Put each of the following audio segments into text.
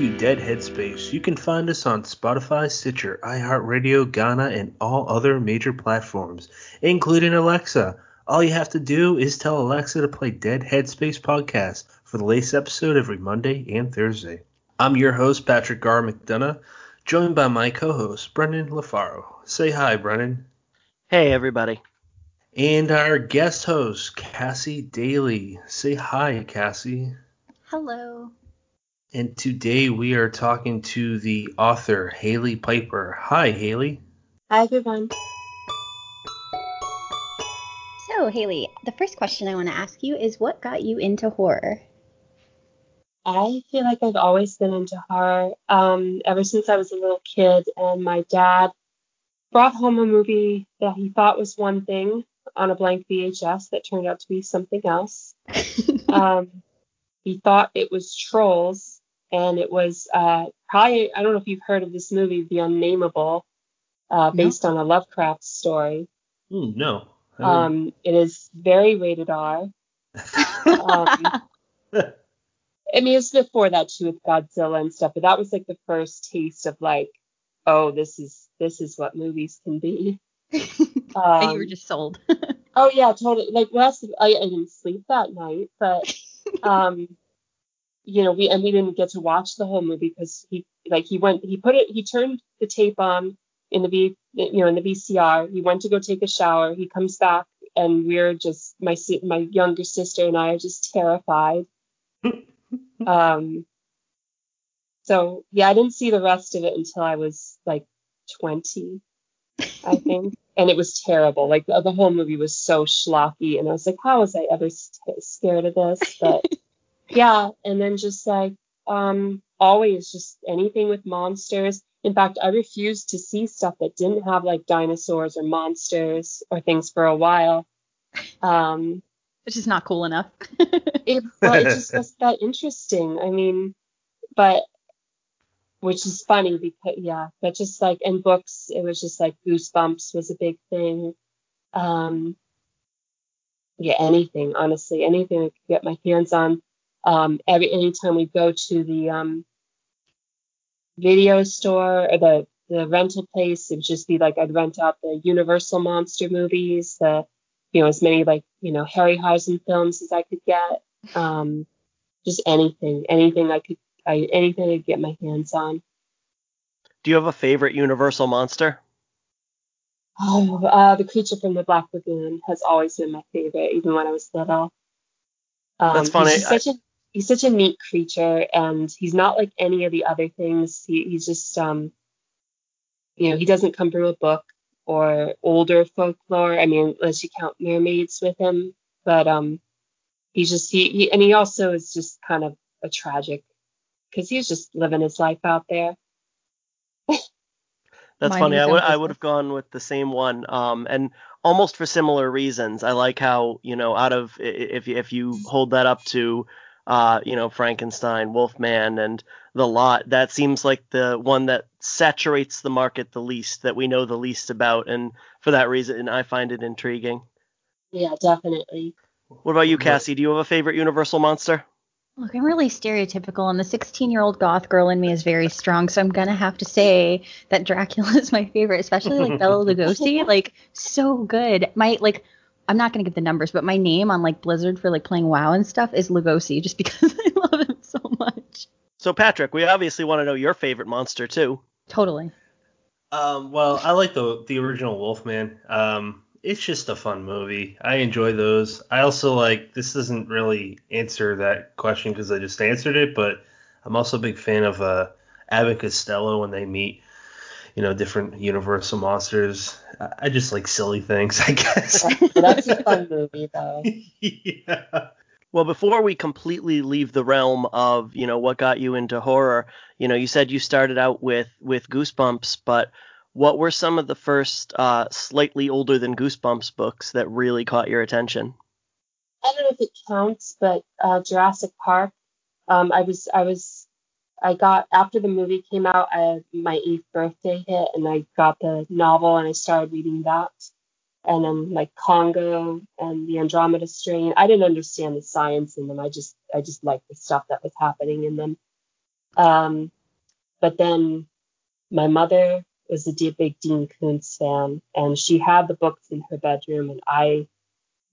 Welcome to Dead Headspace. You can find us on Spotify, Stitcher, iHeartRadio, Ghana, and all other major platforms, including Alexa. All you have to do is tell Alexa to play Dead Headspace podcast for the latest episode every Monday and Thursday. I'm your host, Patrick Gar McDonough, joined by my co-host, Brennan LaFaro. Say hi, Brennan. Hey, everybody. And our guest host, Cassie Daley. Say hi, Cassie. Hello. And today we are talking to the author, Hailey Piper. Hi, Hailey. Hi, everyone. So, Hailey, the first question I want to ask you is what got you into horror? I feel like I've always been into horror um, ever since I was a little kid, and my dad brought home a movie that he thought was one thing on a blank VHS that turned out to be something else. um, he thought it was Trolls, and it was uh, probably I don't know if you've heard of this movie, The Unnameable, uh, based no. on a Lovecraft story. Mm, no. Um, it is very rated R. um, I mean, it's before that too with Godzilla and stuff, but that was like the first taste of like, oh, this is this is what movies can be. Um, and you were just sold. oh yeah, totally. Like last, I, I didn't sleep that night, but um, you know, we and we didn't get to watch the whole movie because he like he went he put it he turned the tape on in the V you know in the VCR. He went to go take a shower. He comes back and we're just my my younger sister and I are just terrified. um. So yeah, I didn't see the rest of it until I was like 20, I think, and it was terrible. Like the, the whole movie was so schlocky, and I was like, how was I ever st- scared of this? But yeah, and then just like um, always, just anything with monsters. In fact, I refused to see stuff that didn't have like dinosaurs or monsters or things for a while. Um, it's just not cool enough. it, well, it just was that interesting. I mean, but which is funny because yeah, but just like in books, it was just like Goosebumps was a big thing. Um, yeah, anything honestly, anything I could get my hands on um, every anytime we go to the um, video store or the the rental place, it'd just be like I'd rent out the Universal monster movies, the you know as many like you know Harryhausen films as I could get, um, just anything, anything I could, I, anything I could get my hands on. Do you have a favorite Universal monster? Oh, uh, the creature from the Black Lagoon has always been my favorite, even when I was little. Um, That's funny. He's such a he's such a neat creature and he's not like any of the other things. He, he's just um you know, he doesn't come from a book or older folklore. I mean, unless you count mermaids with him. But um he's just he, he and he also is just kind of a tragic because he's just living his life out there. That's funny. I would I would have gone with the same one. Um, and almost for similar reasons. I like how you know out of if if you hold that up to uh, you know, Frankenstein, Wolfman, and The Lot. That seems like the one that saturates the market the least, that we know the least about, and for that reason, I find it intriguing. Yeah, definitely. What about you, Cassie? Do you have a favorite Universal monster? Look, I'm really stereotypical, and the 16 year old goth girl in me is very strong, so I'm gonna have to say that Dracula is my favorite, especially like Bela Lugosi, like so good. My like I'm not gonna give the numbers, but my name on like Blizzard for like playing WoW and stuff is Lugosi, just because I love him so much. So Patrick, we obviously want to know your favorite monster too. Totally. Um, well, I like the the original Wolfman. Um, it's just a fun movie. I enjoy those. I also like this doesn't really answer that question because I just answered it, but I'm also a big fan of uh, Abbott Costello when they meet you know, different Universal monsters. I just like silly things, I guess. That's a fun movie, though. yeah. Well, before we completely leave the realm of, you know, what got you into horror, you know, you said you started out with with Goosebumps, but what were some of the first uh, slightly older than Goosebumps books that really caught your attention? I don't know if it counts, but uh, Jurassic Park. Um, I was I was I got after the movie came out, I, my eighth birthday hit, and I got the novel and I started reading that. And then like Congo and the Andromeda strain. I didn't understand the science in them. I just I just liked the stuff that was happening in them. Um, but then my mother was a big Dean Koontz fan, and she had the books in her bedroom, and I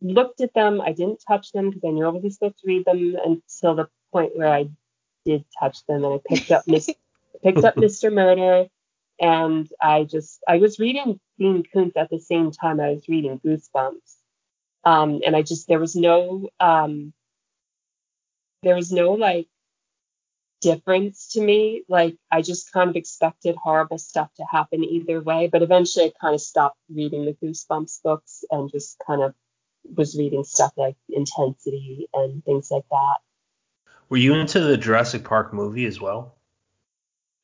looked at them. I didn't touch them because I knew I wasn't supposed to read them until the point where I did touch them, and I picked up Miss, picked up Mr. Murder, and I just I was reading Dean Koontz at the same time I was reading Goosebumps, um, and I just there was no um, there was no like difference to me. Like I just kind of expected horrible stuff to happen either way, but eventually I kind of stopped reading the Goosebumps books and just kind of was reading stuff like Intensity and things like that. Were you into the Jurassic Park movie as well?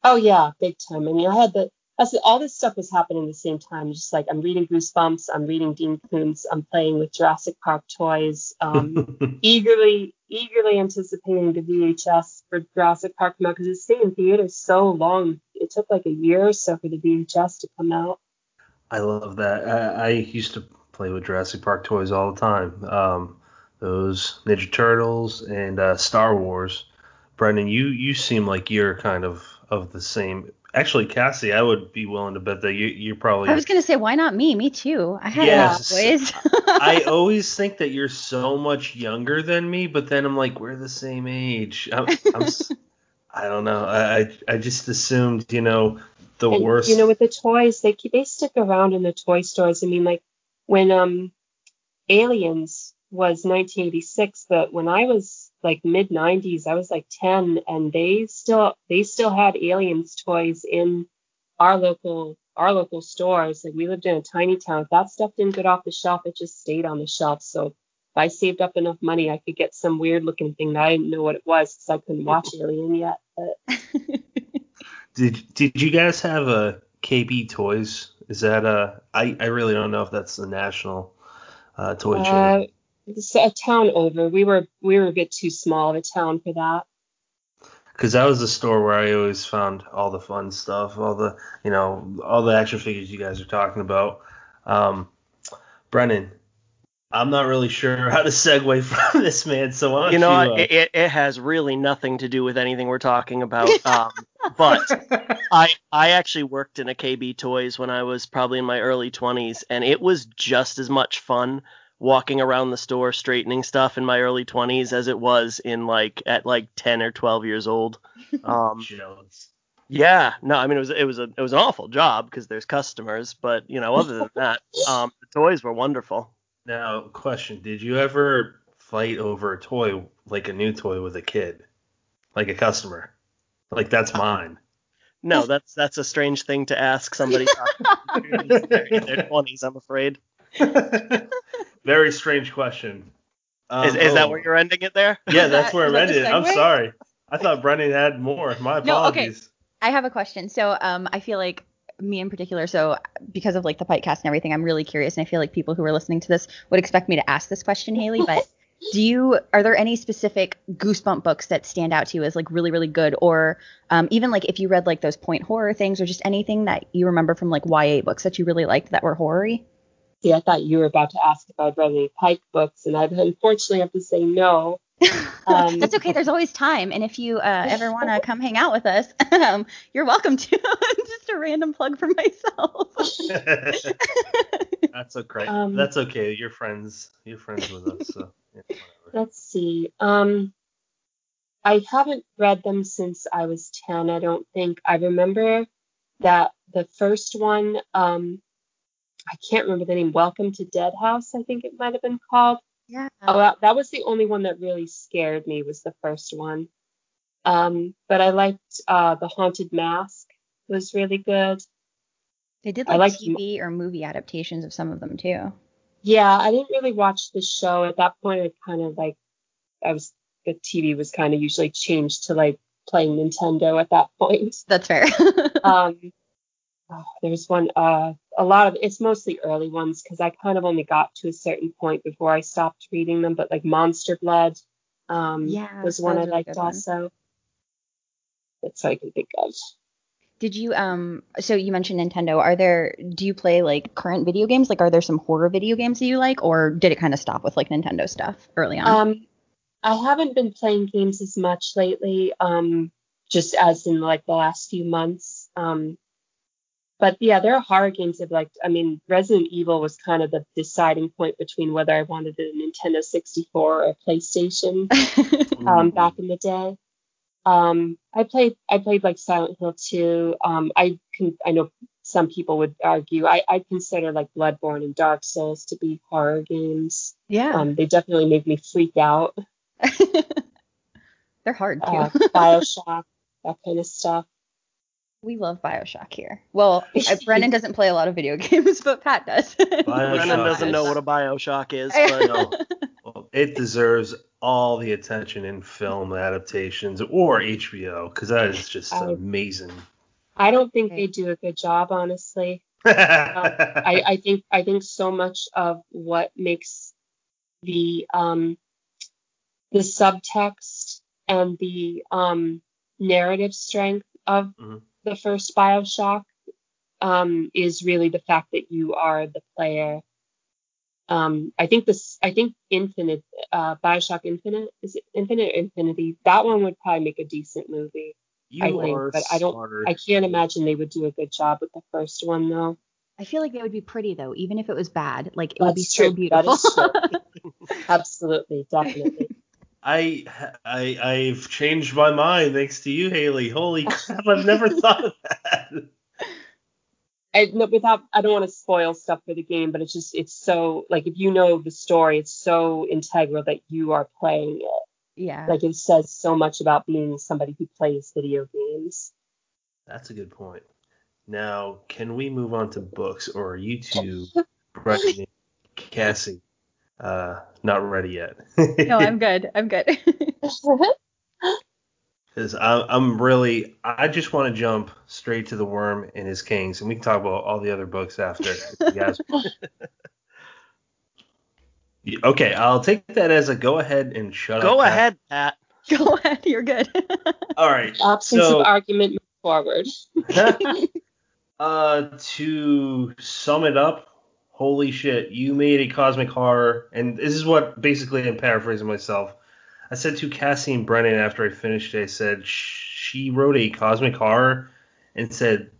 Oh yeah, big time. I mean, I had the that's all this stuff was happening at the same time. Just like I'm reading Goosebumps, I'm reading Dean Koontz, I'm playing with Jurassic Park toys, um, eagerly, eagerly anticipating the VHS for Jurassic Park come out because it's stayed in theaters so long. It took like a year or so for the VHS to come out. I love that. I, I used to play with Jurassic Park toys all the time. Um, those Ninja Turtles and uh, Star Wars. Brennan, you you seem like you're kind of of the same. Actually, Cassie, I would be willing to bet that you you're probably. I was gonna say, why not me? Me too. I had Yes. boys. I always think that you're so much younger than me, but then I'm like, we're the same age. I'm, I'm s- I don't know. I I- I just assumed, you know, the and worst. you know, with the toys, they they stick around in the toy stores. I mean, like when um Aliens was 1986, but when I was like mid 90s, I was like 10, and they still they still had Aliens toys in our local our local stores. Like we lived in a tiny town. If that stuff didn't get off the shelf, it just stayed on the shelf. So if I saved up enough money, I could get some weird looking thing that I didn't know what it was because I couldn't watch Alien yet. But Did did you guys have a KB Toys? Is that a? I I really don't know if that's the national uh, toy chain. uh, it's a town over. We were we were a bit too small of a town for that. Because that was the store where I always found all the fun stuff, all the you know all the action figures you guys are talking about. Um, Brennan, I'm not really sure how to segue from this man, so why don't You know, you, what? it, it, it has really nothing to do with anything we're talking about. Um, but I I actually worked in a KB Toys when I was probably in my early 20s, and it was just as much fun walking around the store straightening stuff in my early 20s as it was in like at like 10 or 12 years old. Um, jealous. yeah, no, I mean it was it was a it was an awful job because there's customers, but you know other than that, um, the toys were wonderful. Now, question: Did you ever fight over a toy, like a new toy, with a kid, like a customer? Like that's mine. No, that's that's a strange thing to ask somebody in their 20s. I'm afraid. Very strange question. Um, Is, is that oh, where you're ending it there? Yeah, that's where I'm ending it. I'm sorry. I thought Brennan had more. My apologies. No, okay. apologies. I have a question. So um, I feel like me in particular, so because of like the podcast and everything, I'm really curious, and I feel like people who are listening to this would expect me to ask this question, Hailey. But do you are there any specific Goosebump books that stand out to you as like really really good, or um, even like if you read like those point horror things, or just anything that you remember from like YA books that you really liked that were horror-y? See, I thought you were about to ask if I'd read any Pike books, and I'd unfortunately have to say no. Um, That's okay. There's always time, and if you uh, ever want to come hang out with us, um, you're welcome to. just a random plug for myself. that's okay. Um, that's okay. You're friends. You're friends with us. So yeah. Let's see. Um, I haven't read them since I was 10, I don't think. I remember that the first one, um, I can't remember the name, Welcome to Dead House, I think it might have been called. yeah. Oh, that, that was the only one that really scared me, was the first one. Um, but I liked uh, The Haunted Mask, was really good. They did like TV or movie adaptations of some of them too. Yeah, I didn't really watch the show. At that point, I kind of like, I was, the TV was kind of usually changed to like playing Nintendo at that point. That's fair. um oh, there's one uh a lot of it's mostly early ones because i kind of only got to a certain point before i stopped reading them but like monster blood um Yeah, was one i really liked good one. also that's what i can think of Did you um so you mentioned Nintendo. Are there do you play like current video games? Like are there some horror video games that you like or did it kind of stop with like Nintendo stuff early on? um i haven't been playing games as much lately um just as in like the last few months. Um, but yeah, there are horror games of like, I mean, Resident Evil was kind of the deciding point between whether I wanted a Nintendo 64 or a PlayStation um, back in the day. Um, I played, I played like Silent Hill 2. Um, I can, I know some people would argue. I, I consider like Bloodborne and Dark Souls to be horror games. Yeah. Um, they definitely make me freak out. They're hard too. Uh, Bioshock, that kind of stuff. We love Bioshock here. Well, I, Brennan doesn't play a lot of video games, but Pat does. Brennan doesn't know what a Bioshock is, but know. Well, it deserves all the attention in film adaptations or HBO because that is just I- amazing. I don't think they do a good job, honestly. I, I think I think so much of what makes the um the subtext and the um narrative strength of Mhm. The first Bioshock um is really the fact that you are the player. Um I think this I think Infinite uh Bioshock Infinite is it Infinite or Infinity? That one would probably make a decent movie. you I think, are but I don't- smarter. I can't imagine they would do a good job with the first one though. I feel like they would be pretty though, even if it was bad. Like it would be That's so true. That beautiful. Absolutely, definitely. I I I've changed my mind thanks to you, Hailey. Holy crap! I've never thought of that. I, no, without, I don't want to spoil stuff for the game, but it's just, it's so, like, if you know the story, it's so integral that you are playing it. yeah. Like, it says so much about being somebody who plays video games. That's a good point. Now, can we move on to books, or are you two, Brennan and Cassie, uh, not ready yet? no, I'm good. I'm good. Because I'm really, I just want to jump straight to the Worm and his Kings, and we can talk about all the other books after. you guys- okay, I'll take that as a go ahead and shut up. go Pat. ahead, Pat. Go ahead. You're good. All right. Absence so, of argument move forward. uh, to sum it up, holy shit, you made a cosmic horror, and this is what basically I'm paraphrasing myself. I said to Cassie and Brennan after I finished it, I said she wrote a cosmic horror and said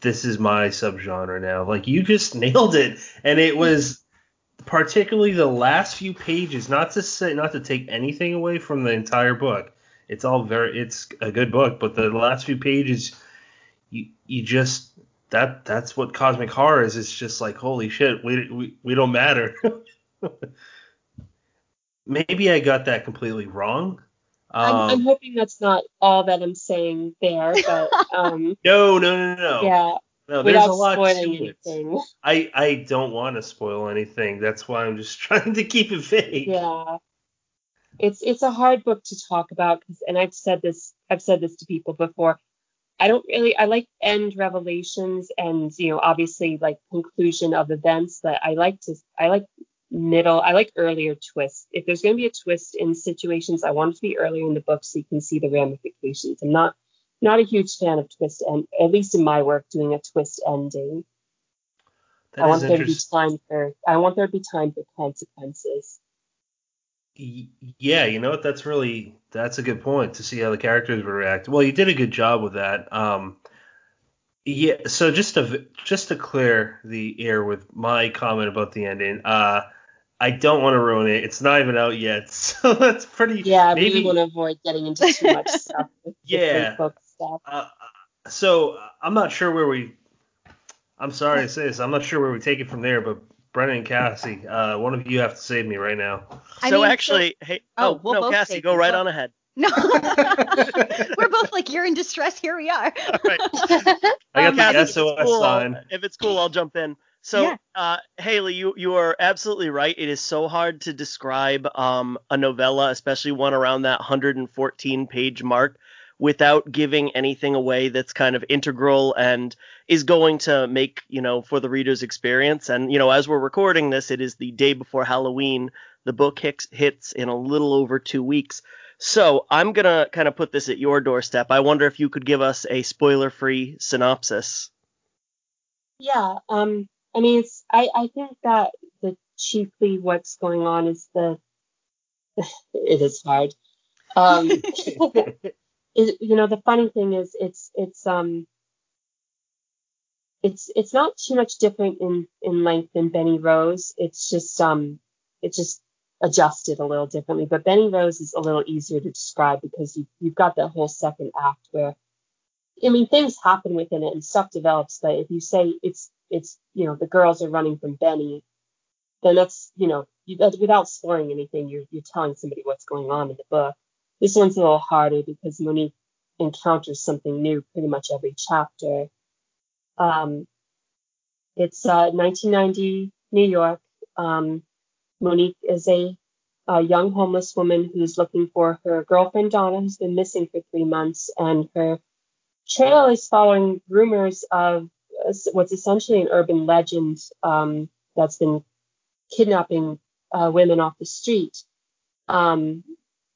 this is my subgenre now. Like you just nailed it, and it was particularly the last few pages. Not to say, not to take anything away from the entire book. It's all very, it's a good book, but the last few pages, you you just that that's what cosmic horror is. It's just like holy shit, we we, we don't matter. Maybe I got that completely wrong. I'm, I'm Um, hoping that's not all that I'm saying there, but, um, no, no, no, no. yeah, no, there's without a lot spoiling to it. anything. I I don't want to spoil anything. That's why I'm just trying to keep it vague. Yeah. It's it's a hard book to talk about 'cause- and I've said this I've said this to people before. I don't really I like end revelations and you know obviously like conclusion of events, but I like to I like middle I like earlier twists. If there's going to be a twist in situations, I want it to be earlier in the book so you can see the ramifications. I'm not not a huge fan of twist end at least in my work doing a twist ending. That I want there to be time for I want there to be time for consequences. Yeah, you know what? That's really that's a good point to see how the characters would react. Well, you did a good job with that. Um, yeah. So just to just to clear the air with my comment about the ending, uh, I don't want to ruin it. It's not even out yet, so that's pretty. Yeah, I maybe, really want to avoid getting into too much stuff. Yeah. stuff. Uh, so uh, I'm not sure where we. I'm sorry to say this. I'm not sure where we take it from there, but Brennan and Cassie, uh, one of you have to save me right now. I so mean, actually, hey, Oh, oh, we'll no, Cassie, go right Well- on ahead. No. We're both like, you're in distress. Here we are. All right. I got Um, the Cassie, if it's SOS cool, I'll- If it's cool, I'll jump in. So, Yeah. uh, Hailey, you you are absolutely right. It is so hard to describe um, a novella, especially one around that 114 page mark, without giving anything away that's kind of integral and is going to make you know for the reader's experience. And you know, as we're recording this, it is the day before Halloween. The book hits hits in a little over two weeks. So I'm gonna kind of put this at your doorstep. I wonder if you could give us a spoiler-free synopsis. yeah, um, I mean, it's I I think that the chiefly what's going on is the it is hard. Um, you know, the funny thing is, it's it's um, it's it's not too much different in in length than Benny Rose. It's just um, it's just adjusted a little differently. But Benny Rose is a little easier to describe because you you've got that whole second act where, I mean, things happen within it and stuff develops. But if you say it's it's you know the girls are running from Benny, then that's you know you, without spoiling anything, you're you're telling somebody what's going on in the book. This one's a little harder because Monique encounters something new pretty much every chapter. Um, it's uh, 1990 New York. Um, Monique is a, a, young homeless woman who's looking for her girlfriend Donna, who's been missing for three months, and her trail is following rumors of what's essentially an urban legend um, that's been kidnapping uh, women off the street. Um,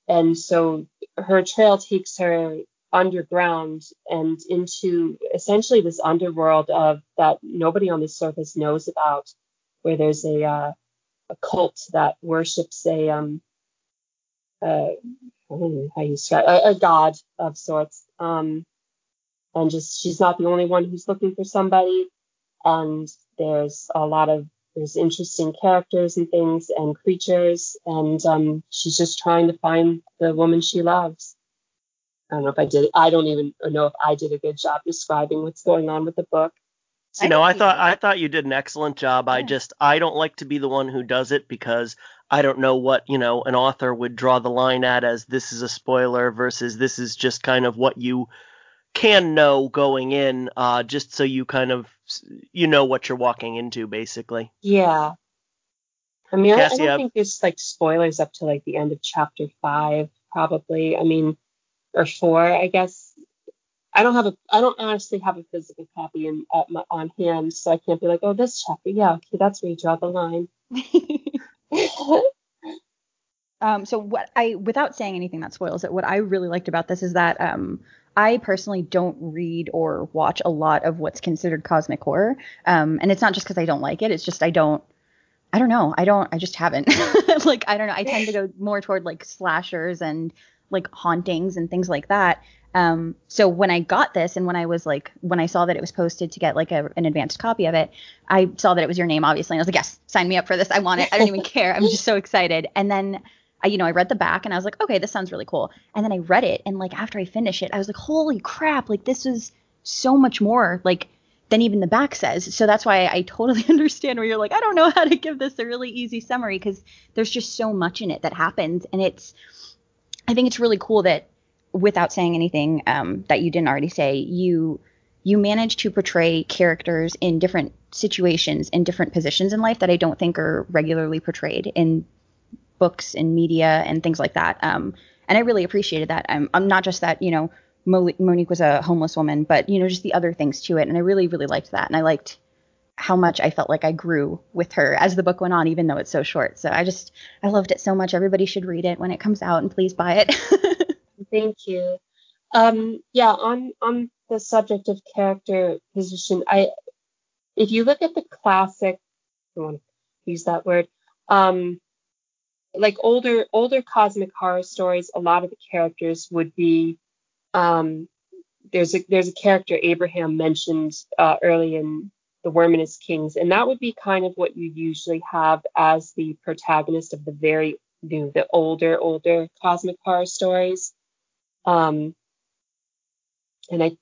and so her trail takes her underground and into essentially this underworld of that nobody on the surface knows about, where there's a uh, a cult that worships a um uh, how you describe a, a god of sorts. Um, and just she's not the only one who's looking for somebody. And there's a lot of there's interesting characters and things and creatures, and um, she's just trying to find the woman she loves. I don't know if I did. I don't even know if I did a good job describing what's going on with the book. You know, I thought I thought you did an excellent job. Yeah. I just I don't like to be the one who does it because I don't know what you know an author would draw the line at as this is a spoiler versus this is just kind of what you can know going in, uh, just so you kind of you know what you're walking into, basically. Yeah. I mean, I, I don't think there's like spoilers up to like the end of chapter five, probably. I mean, or four, I guess. I don't have a, I don't honestly have a physical copy in my, on hand, so I can't be like, oh, this chapter, yeah, okay, that's where you draw the line. um, so what I, without saying anything that spoils it, what I really liked about this is that um, I personally don't read or watch a lot of what's considered cosmic horror, um, and it's not just because I don't like it. It's just I don't. I don't know. I don't. I just haven't. like I don't know. I tend to go more toward like slashers and like hauntings and things like that. Um, so when I got this and when I was like, when I saw that it was posted to get like a, an advanced copy of it, I saw that it was your name, obviously. And I was like, yes, sign me up for this. I want it. I don't even care. I'm just so excited. And then I, you know, I read the back and I was like, okay, this sounds really cool. And then I read it and like after I finished it, I was like, holy crap, like this was so much more like than even the back says. So that's why I, I totally understand where you're like, I don't know how to give this a really easy summary because there's just so much in it that happens. And it's, I think it's really cool that without saying anything um, that you didn't already say, you you manage to portray characters in different situations in different positions in life that I don't think are regularly portrayed in books and media and things like that. Um, and I really appreciated that. I'm, I'm not just that you know Monique was a homeless woman, but you know just the other things to it, and I really really liked that, and I liked how much I felt like I grew with her as the book went on, even though it's so short. So I just I loved it so much. Everybody should read it when it comes out, and please buy it. Thank you. Um, yeah, on on the subject of character position, I if you look at the classic, I want to use that word, um, like older older cosmic horror stories, a lot of the characters would be um, there's a there's a character Abraham mentioned uh, early in the Worm and His Kings, and that would be kind of what you usually have as the protagonist of the very the older older cosmic horror stories. Um, and I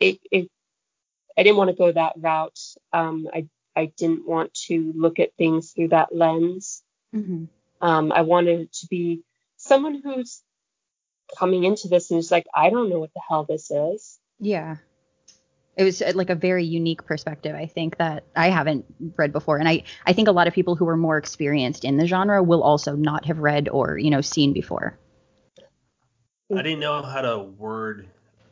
it, it I didn't want to go that route. Um, I I didn't want to look at things through that lens. Mm-hmm. Um, I wanted it to be someone who's coming into this and is like, I don't know what the hell this is. Yeah. It was uh, like a very unique perspective i think that i haven't read before. And i i think a lot of people who are more experienced in the genre will also not have read or you know seen before. I didn't know how to word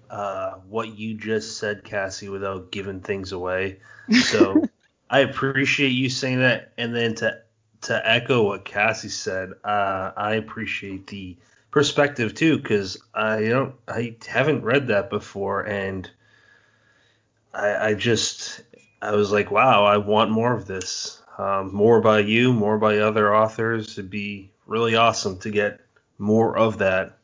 uh, what you just said cassie without giving things away. So i appreciate you saying that. And then to to echo what cassie said uh, i appreciate the perspective too because i don't i haven't read that before and I, I just I was like, wow, I want more of this. Um, more by you, more by other authors. It'd be really awesome to get more of that.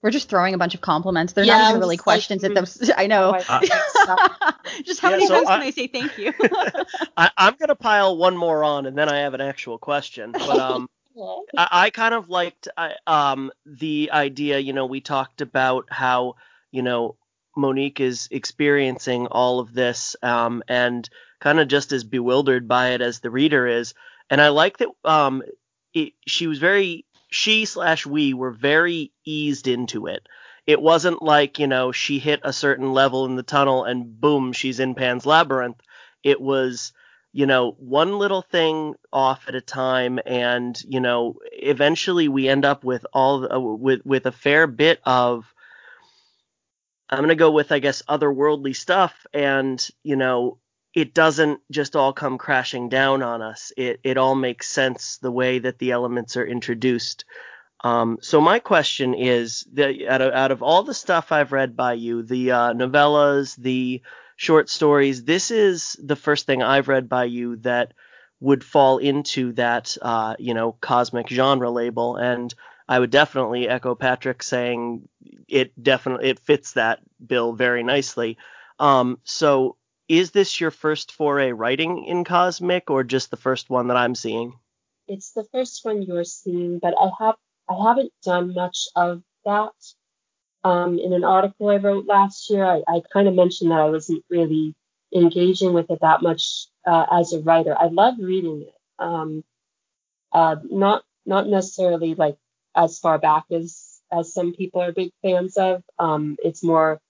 We're just throwing a bunch of compliments. They're Yeah, not even really just like, questions at mm, them. I know. I- just how Yeah, many so times I- can I say thank you? I, I'm gonna pile one more on, and then I have an actual question. But um, I, I kind of liked I, um the idea. You know, we talked about how you know Monique is experiencing all of this, um, and kind of just as bewildered by it as the reader is. And I like that um, it, she was very she slash we were very eased into it. It wasn't like you know she hit a certain level in the tunnel and boom she's in Pan's Labyrinth. It was you know, one little thing off at a time, and you know, eventually we end up with all uh, with with a fair bit of. I'm gonna go with I guess otherworldly stuff, and you know, it doesn't just all come crashing down on us. It it all makes sense the way that the elements are introduced. Um, so my question is, out of out of all the stuff I've read by you, the uh, novellas, the short stories. This is the first thing I've read by you that would fall into that, uh, you know, cosmic genre label. And I would definitely echo Patrick saying it definitely it fits that bill very nicely. Um, so is this your first foray writing in cosmic, or just the first one that I'm seeing? It's the first one you're seeing, but I have I haven't done much of that. Um, in an article I wrote last year, I, I kind of mentioned that I wasn't really engaging with it that much uh, as a writer. I love reading it. Um, uh, not not necessarily like as far back as as some people are big fans of. Um, it's more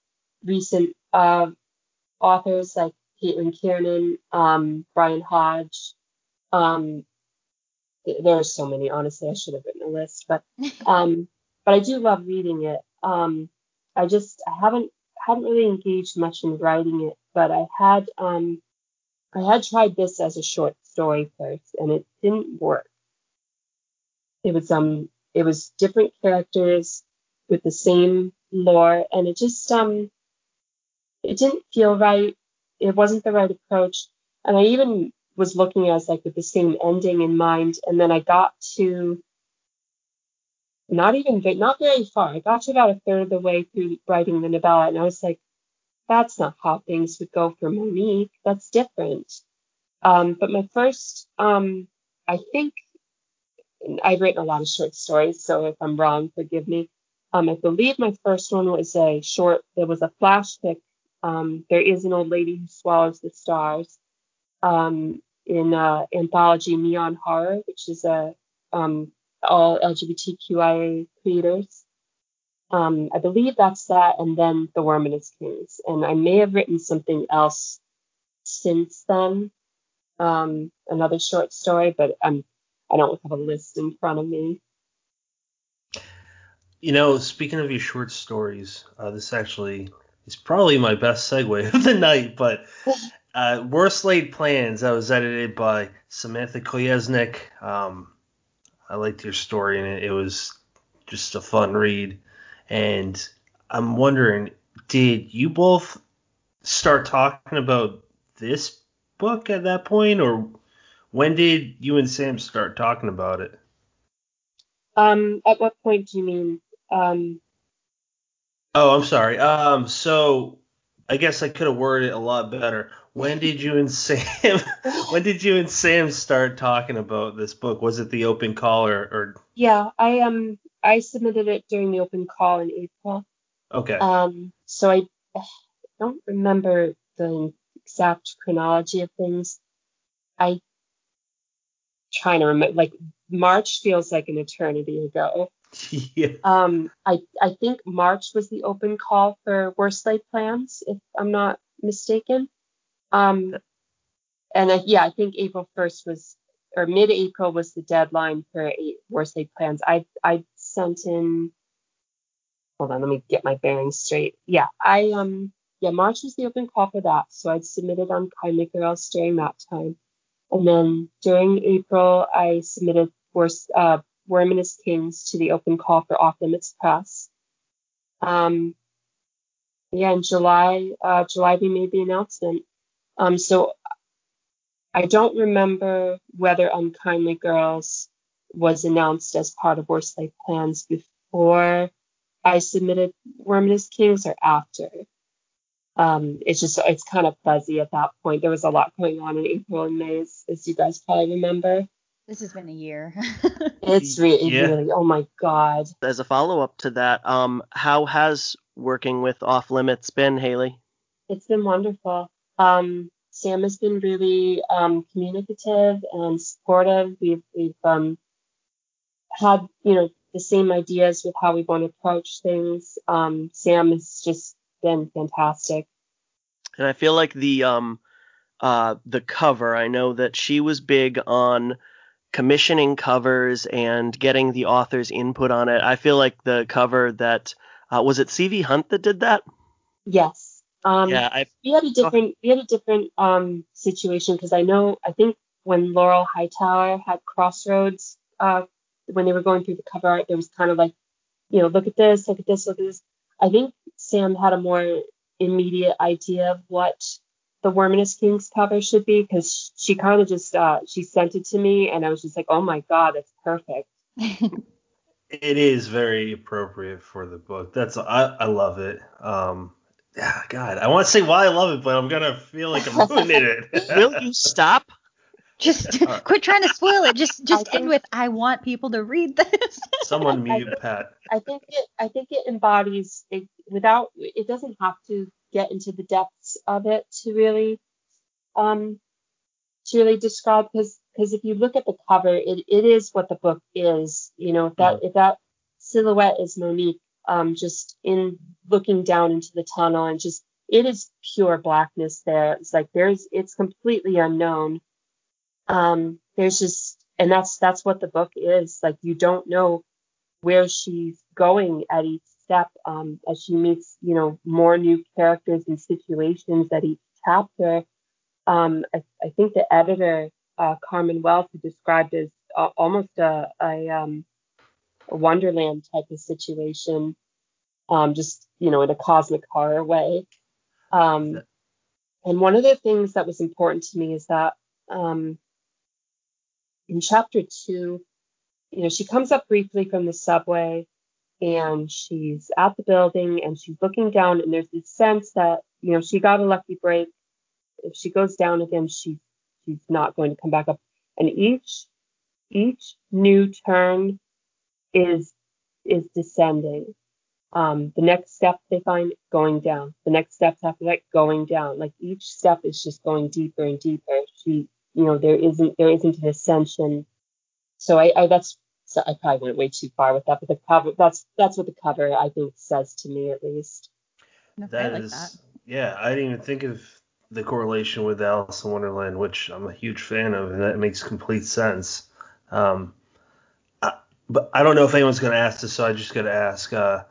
recent uh, authors like Caitlin Kiernan, um, Brian Hodge. Um, there are so many. Honestly, I should have written a list, but um, but I do love reading it. Um, I just I haven't haven't really engaged much in writing it, but I had um, I had tried this as a short story first, and it didn't work. It was um it was different characters with the same lore, and it just um it didn't feel right. It wasn't the right approach, and I even was looking as like with the same ending in mind, and then I got to not even not very far. I got to about a third of the way through writing the novella, and I was like, that's not how things would go for Monique. That's different. Um, but my first, um, I think I've written a lot of short stories, so if I'm wrong, forgive me. Um, I believe my first one was a short. There was a flash fic. Um, there is an old lady who swallows the stars. Um, in uh, anthology Neon Horror, which is a um, all LGBTQIA creators. Um, I believe that's that, and then The Worm and His Kings. And I may have written something else since then, um, another short story, but I'm I don't have a list in front of me. You know, speaking of your short stories, uh, this actually is probably my best segue of the night. But uh, Worst Laid Plans, that was edited by Samantha Kolesnik. Um, I liked your story, and it, it was just a fun read. And I'm wondering, did you both start talking about this book at that point, or when did you and Sam start talking about it? Um, at what point do you mean? Um, Oh, I'm sorry. Um, so I guess I could have worded it a lot better. When did you and Sam? when did you and Sam start talking about this book? Was it the open call or? or yeah, I um I submitted it during the open call in April. okay. Um, so I don't remember the exact chronology of things. I trying to remember like March feels like an eternity ago. yeah. Um, I I think March was the open call for worst laid plans, if I'm not mistaken. Um, and I, yeah, I think April 1st was or mid-April was the deadline for eight worst laid plans. I I sent in. Hold on, let me get my bearings straight. Yeah, I um yeah March was the open call for that, so I'd submitted on Kindly Girls during that time, and then during April I submitted worst uh Worm and His Kings to the open call for Off Limits Press. Um, yeah, in July, uh, July we made the announcement. Um, so I don't remember whether Unkindly Girls was announced as part of Worst Laid Plans before I submitted Worm and His Kings or after. Um, it's just it's kind of fuzzy at that point. There was a lot going on in April and May, as, as you guys probably remember. This has been a year. It's really, Yeah. really, oh my god. As a follow up to that, um, how has working with Off Limits been, Hailey? It's been wonderful. Um, Sam has been really um, communicative and supportive. We've we've um, had you know the same ideas with how we want to approach things. Um, Sam has just been fantastic. And I feel like the um uh the cover, I know that she was big on commissioning covers and getting the author's input on it. I feel like the cover that uh, was it CV Hunt that did that? Yes. Um, yeah, I we had a different we had a different um situation because I know I think when Laurel Hightower had Crossroads uh when they were going through the cover art there was kind of like you know look at this look at this look at this I think Sam had a more immediate idea of what the Worm and His Kings cover should be because she kind of just uh she sent it to me and I was just like oh my god that's perfect It is very appropriate for the book. That's I, I love it. Um, yeah, God, I want to say why I love it, but I'm gonna feel like I'm ruining it. will you stop? just Uh, quit trying to spoil it. Just just I end think- with I want people to read this. Someone mute Pat. I think it I think it embodies it without it doesn't have to get into the depths of it to really um to really describe because because if you look at the cover it, it is what the book is you know if that if that silhouette is Monique um just in looking down into the tunnel and just it is pure blackness there. It's like there's it's completely unknown. Um there's just and that's that's what the book is. Like you don't know where she's going at each step um, as she meets, you know, more new characters and situations at each chapter. Um, I, I think the editor, uh, Carmen Wells, described as uh, almost a, a, um, a Wonderland type of situation, um, just, you know, in a cosmic horror way. Um, and one of the things that was important to me is that um, in chapter two, you know, she comes up briefly from the subway and she's at the building and she's looking down and there's this sense that, you know, she got a lucky break. If she goes down again, she she's not going to come back up. And each each new turn is is descending. Um, the next step they find going down. The next steps after that going down. Like each step is just going deeper and deeper. She, you know, there isn't there isn't an ascension. So I, I that's so I probably went way too far with that, but the cover that's that's what the cover I think says to me at least. No, That like is, that. yeah. I didn't even think of the correlation with Alice in Wonderland, which I'm a huge fan of, and that makes complete sense. Um, I, but I don't know if anyone's going to ask this, so I just got to ask. Uh,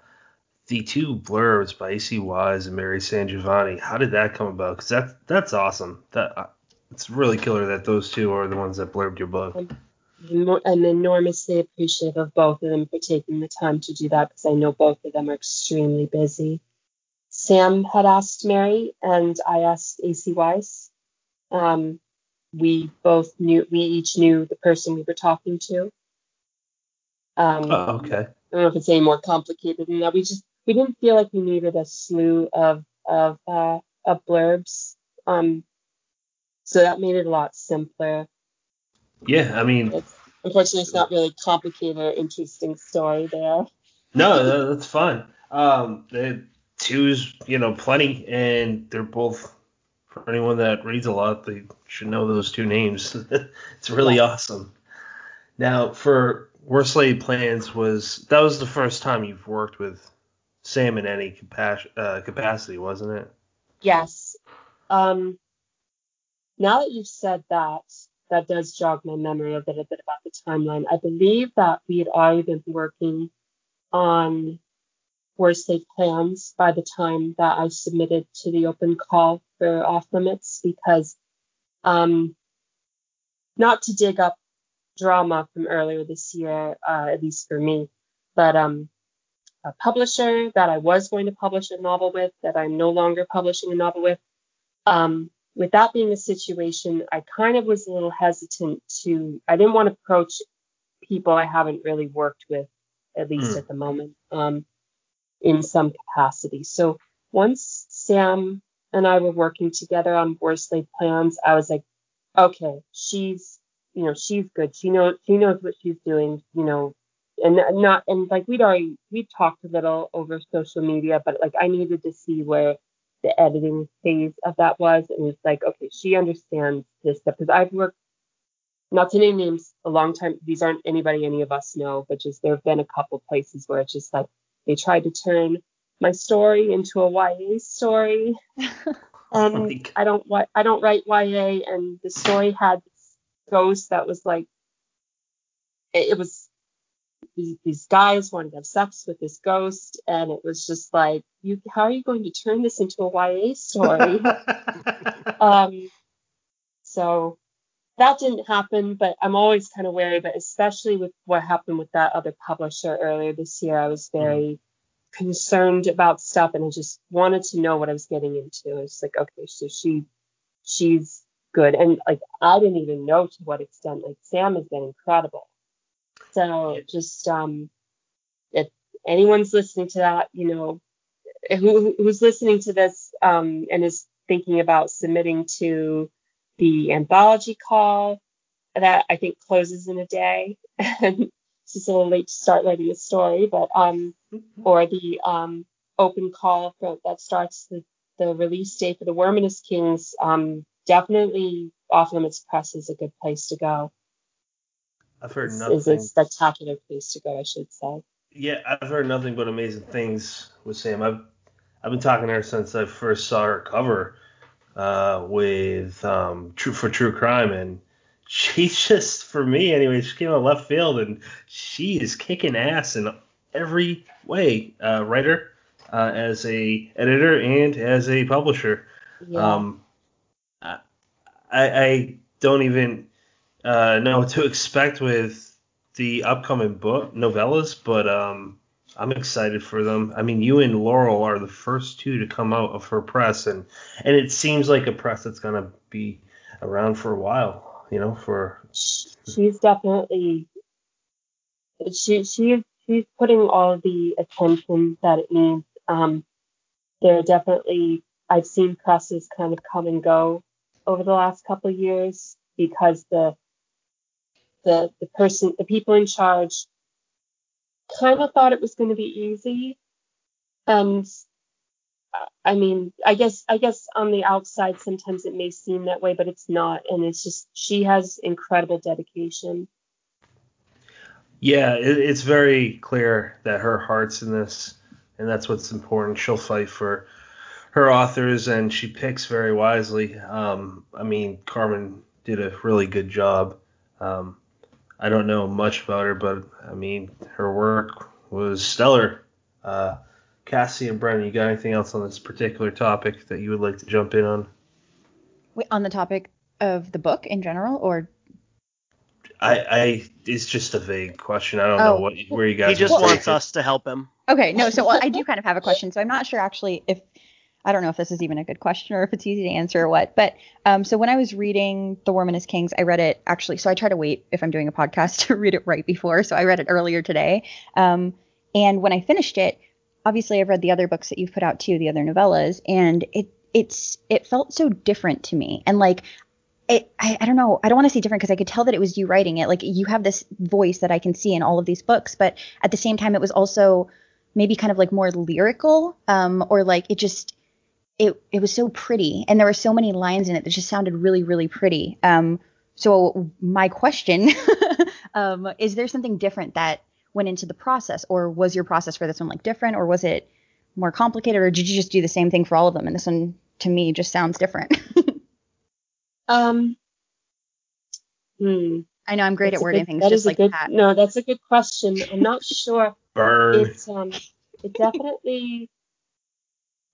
the two blurbs by A.C. Wise and Mary SanGiovanni, how did that come about? Because that's that's awesome. That uh, it's really killer that those two are the ones that blurbed your book. I'm enormously appreciative of both of them for taking the time to do that because I know both of them are extremely busy. Sam had asked Mary and I asked AC Wise. Um, we both knew, we each knew the person we were talking to. Um, Oh, okay. I don't know if it's any more complicated than that. We just we didn't feel like we needed a slew of of uh, of blurbs. Um, so that made it a lot simpler. Yeah, I mean, It's, unfortunately, it's not really complicated or interesting story there. No, that's fine. Um, the two's, you know, plenty, and they're both for anyone that reads a lot, they should know those two names. it's really Yeah. awesome. Now, for Worst Laid Plans, was that was the first time you've worked with Sam in any capac- uh, capacity, wasn't it? Yes. Um, now that you've said that, that does jog my memory a a bit about the timeline. I believe that we had already been working on worst laid plans by the time that I submitted to the open call for off limits because um, not to dig up drama from earlier this year, uh, at least for me, but um, a publisher that I was going to publish a novel with, that I'm no longer publishing a novel with. Um, with that being a situation, I kind of was a little hesitant to, I didn't want to approach people I haven't really worked with, at least Hmm. at the moment. Um, in some capacity. So once Sam and I were working together on Worst Laid Plans, I was like, okay, she's you know she's good. She knows she knows what she's doing. You know, and not and like we'd already we talked a little over social media, but like I needed to see where the editing phase of that was, and it's like okay, she understands this stuff because I've worked not to name names a long time. These aren't anybody any of us know, but just there have been a couple places where it's just like they tried to turn my story into a YA story. and I don't I don't write YA, and the story had this ghost that was like it, it was these, these guys wanted to have sex with this ghost, and it was just like, you, how are you going to turn this into a YA story? um, so that didn't happen, but I'm always kind of wary. But especially with what happened with that other publisher earlier this year, I was very mm. concerned about stuff, and I just wanted to know what I was getting into. It's like, okay, so she, she's good, and like I didn't even know to what extent. Like Sam has been incredible. So just um, if anyone's listening to that, you know, who, who's listening to this um, and is thinking about submitting to the anthology call, that I think closes in a day. it's just a little late to start writing a story, but um, mm-hmm. or the um, open call for that starts the, the release date for the Worm and His Kings. Um, definitely off limits press is a good place to go. I've heard nothing. Is a spectacular place to go, I should say. Yeah, I've heard nothing but amazing things with Sam. I've I've been talking to her since I first saw her cover uh, with um, True for True Crime, and she's just for me anyway. She came out left field, and she is kicking ass in every way. Uh, writer, uh, as a editor, and as a publisher. Yeah. Um, I, I don't even uh, know what to expect with the upcoming book novellas, but um, I'm excited for them. I mean, you and Laurel are the first two to come out of her press, and and it seems like a press that's gonna be around for a while. You know, for she's definitely she she she's putting all the attention that it needs. Um, there are definitely I've seen presses kind of come and go over the last couple years because the the the person the people in charge kind of thought it was going to be easy and uh, I mean, I guess I guess on the outside sometimes it may seem that way, but it's not, and it's just she has incredible dedication. Yeah, it, it's very clear that her heart's in this, and that's what's important. She'll fight for her authors, and she picks very wisely. Um, I mean, Carmen did a really good job. Um, I don't know much about her, but I mean, her work was stellar. Uh, Cassie and Brennan, you got anything else on this particular topic that you would like to jump in on? Wait, on the topic of the book in general, or I, I it's just a vague question. I don't oh. know what where you guys. He just wants us to help him. Okay, no, so well, I do kind of have a question. So I'm not sure actually if I don't know if this is even a good question or if it's easy to answer or what. But um, so when I was reading The Worm and His Kings, I read it actually. So I try to wait if I'm doing a podcast to read it right before. So I read it earlier today. Um, and when I finished it, obviously I've read the other books that you've put out too, the other novellas, and it it's it felt so different to me. And like it, I, I, don't know. I don't want to say different because I could tell that it was you writing it. Like you have this voice that I can see in all of these books, but at the same time, it was also maybe kind of like more lyrical, um, or like it just it it was so pretty, and there were so many lines in it that just sounded really really pretty. Um, so my question um, is: there something different that went into the process, or was your process for this one like different, or was it more complicated, or did you just do the same thing for all of them? And this one to me just sounds different. um. Hmm. I know I'm great that's at wording good, things just like good, that. No, that's a good question. I'm not sure. Burn. It's um, it definitely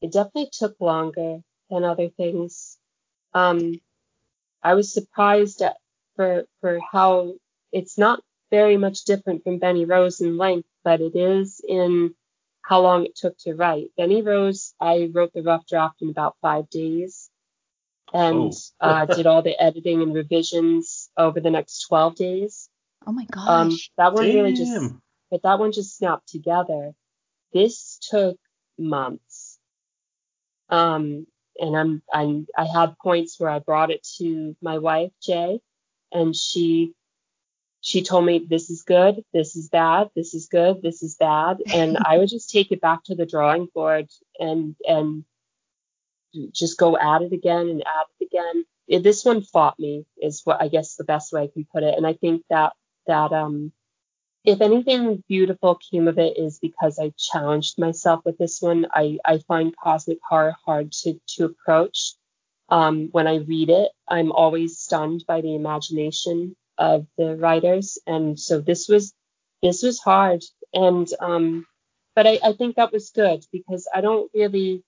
it definitely took longer than other things. Um, I was surprised at for for how it's not very much different from Benny Rose in length, but it is in how long it took to write. Benny Rose, I wrote the rough draft in about five days and oh. uh, did all the editing and revisions over the next 12 days. Oh my gosh. Um, that one Damn. really just, but that one just snapped together. This took months. Um, and I'm, I'm, I had points where I brought it to my wife, Jay, and she, she told me this is good, this is bad, this is good, this is bad, and I would just take it back to the drawing board and and just go at it again and at it again. It, this one fought me is what I guess the best way I can put it, and I think that that um if anything beautiful came of it is because I challenged myself with this one. I, I find cosmic horror hard to, to approach. Um, when I read it, I'm always stunned by the imagination of the writers. And so this was, this was hard. And, um, but I, I think that was good because I don't really,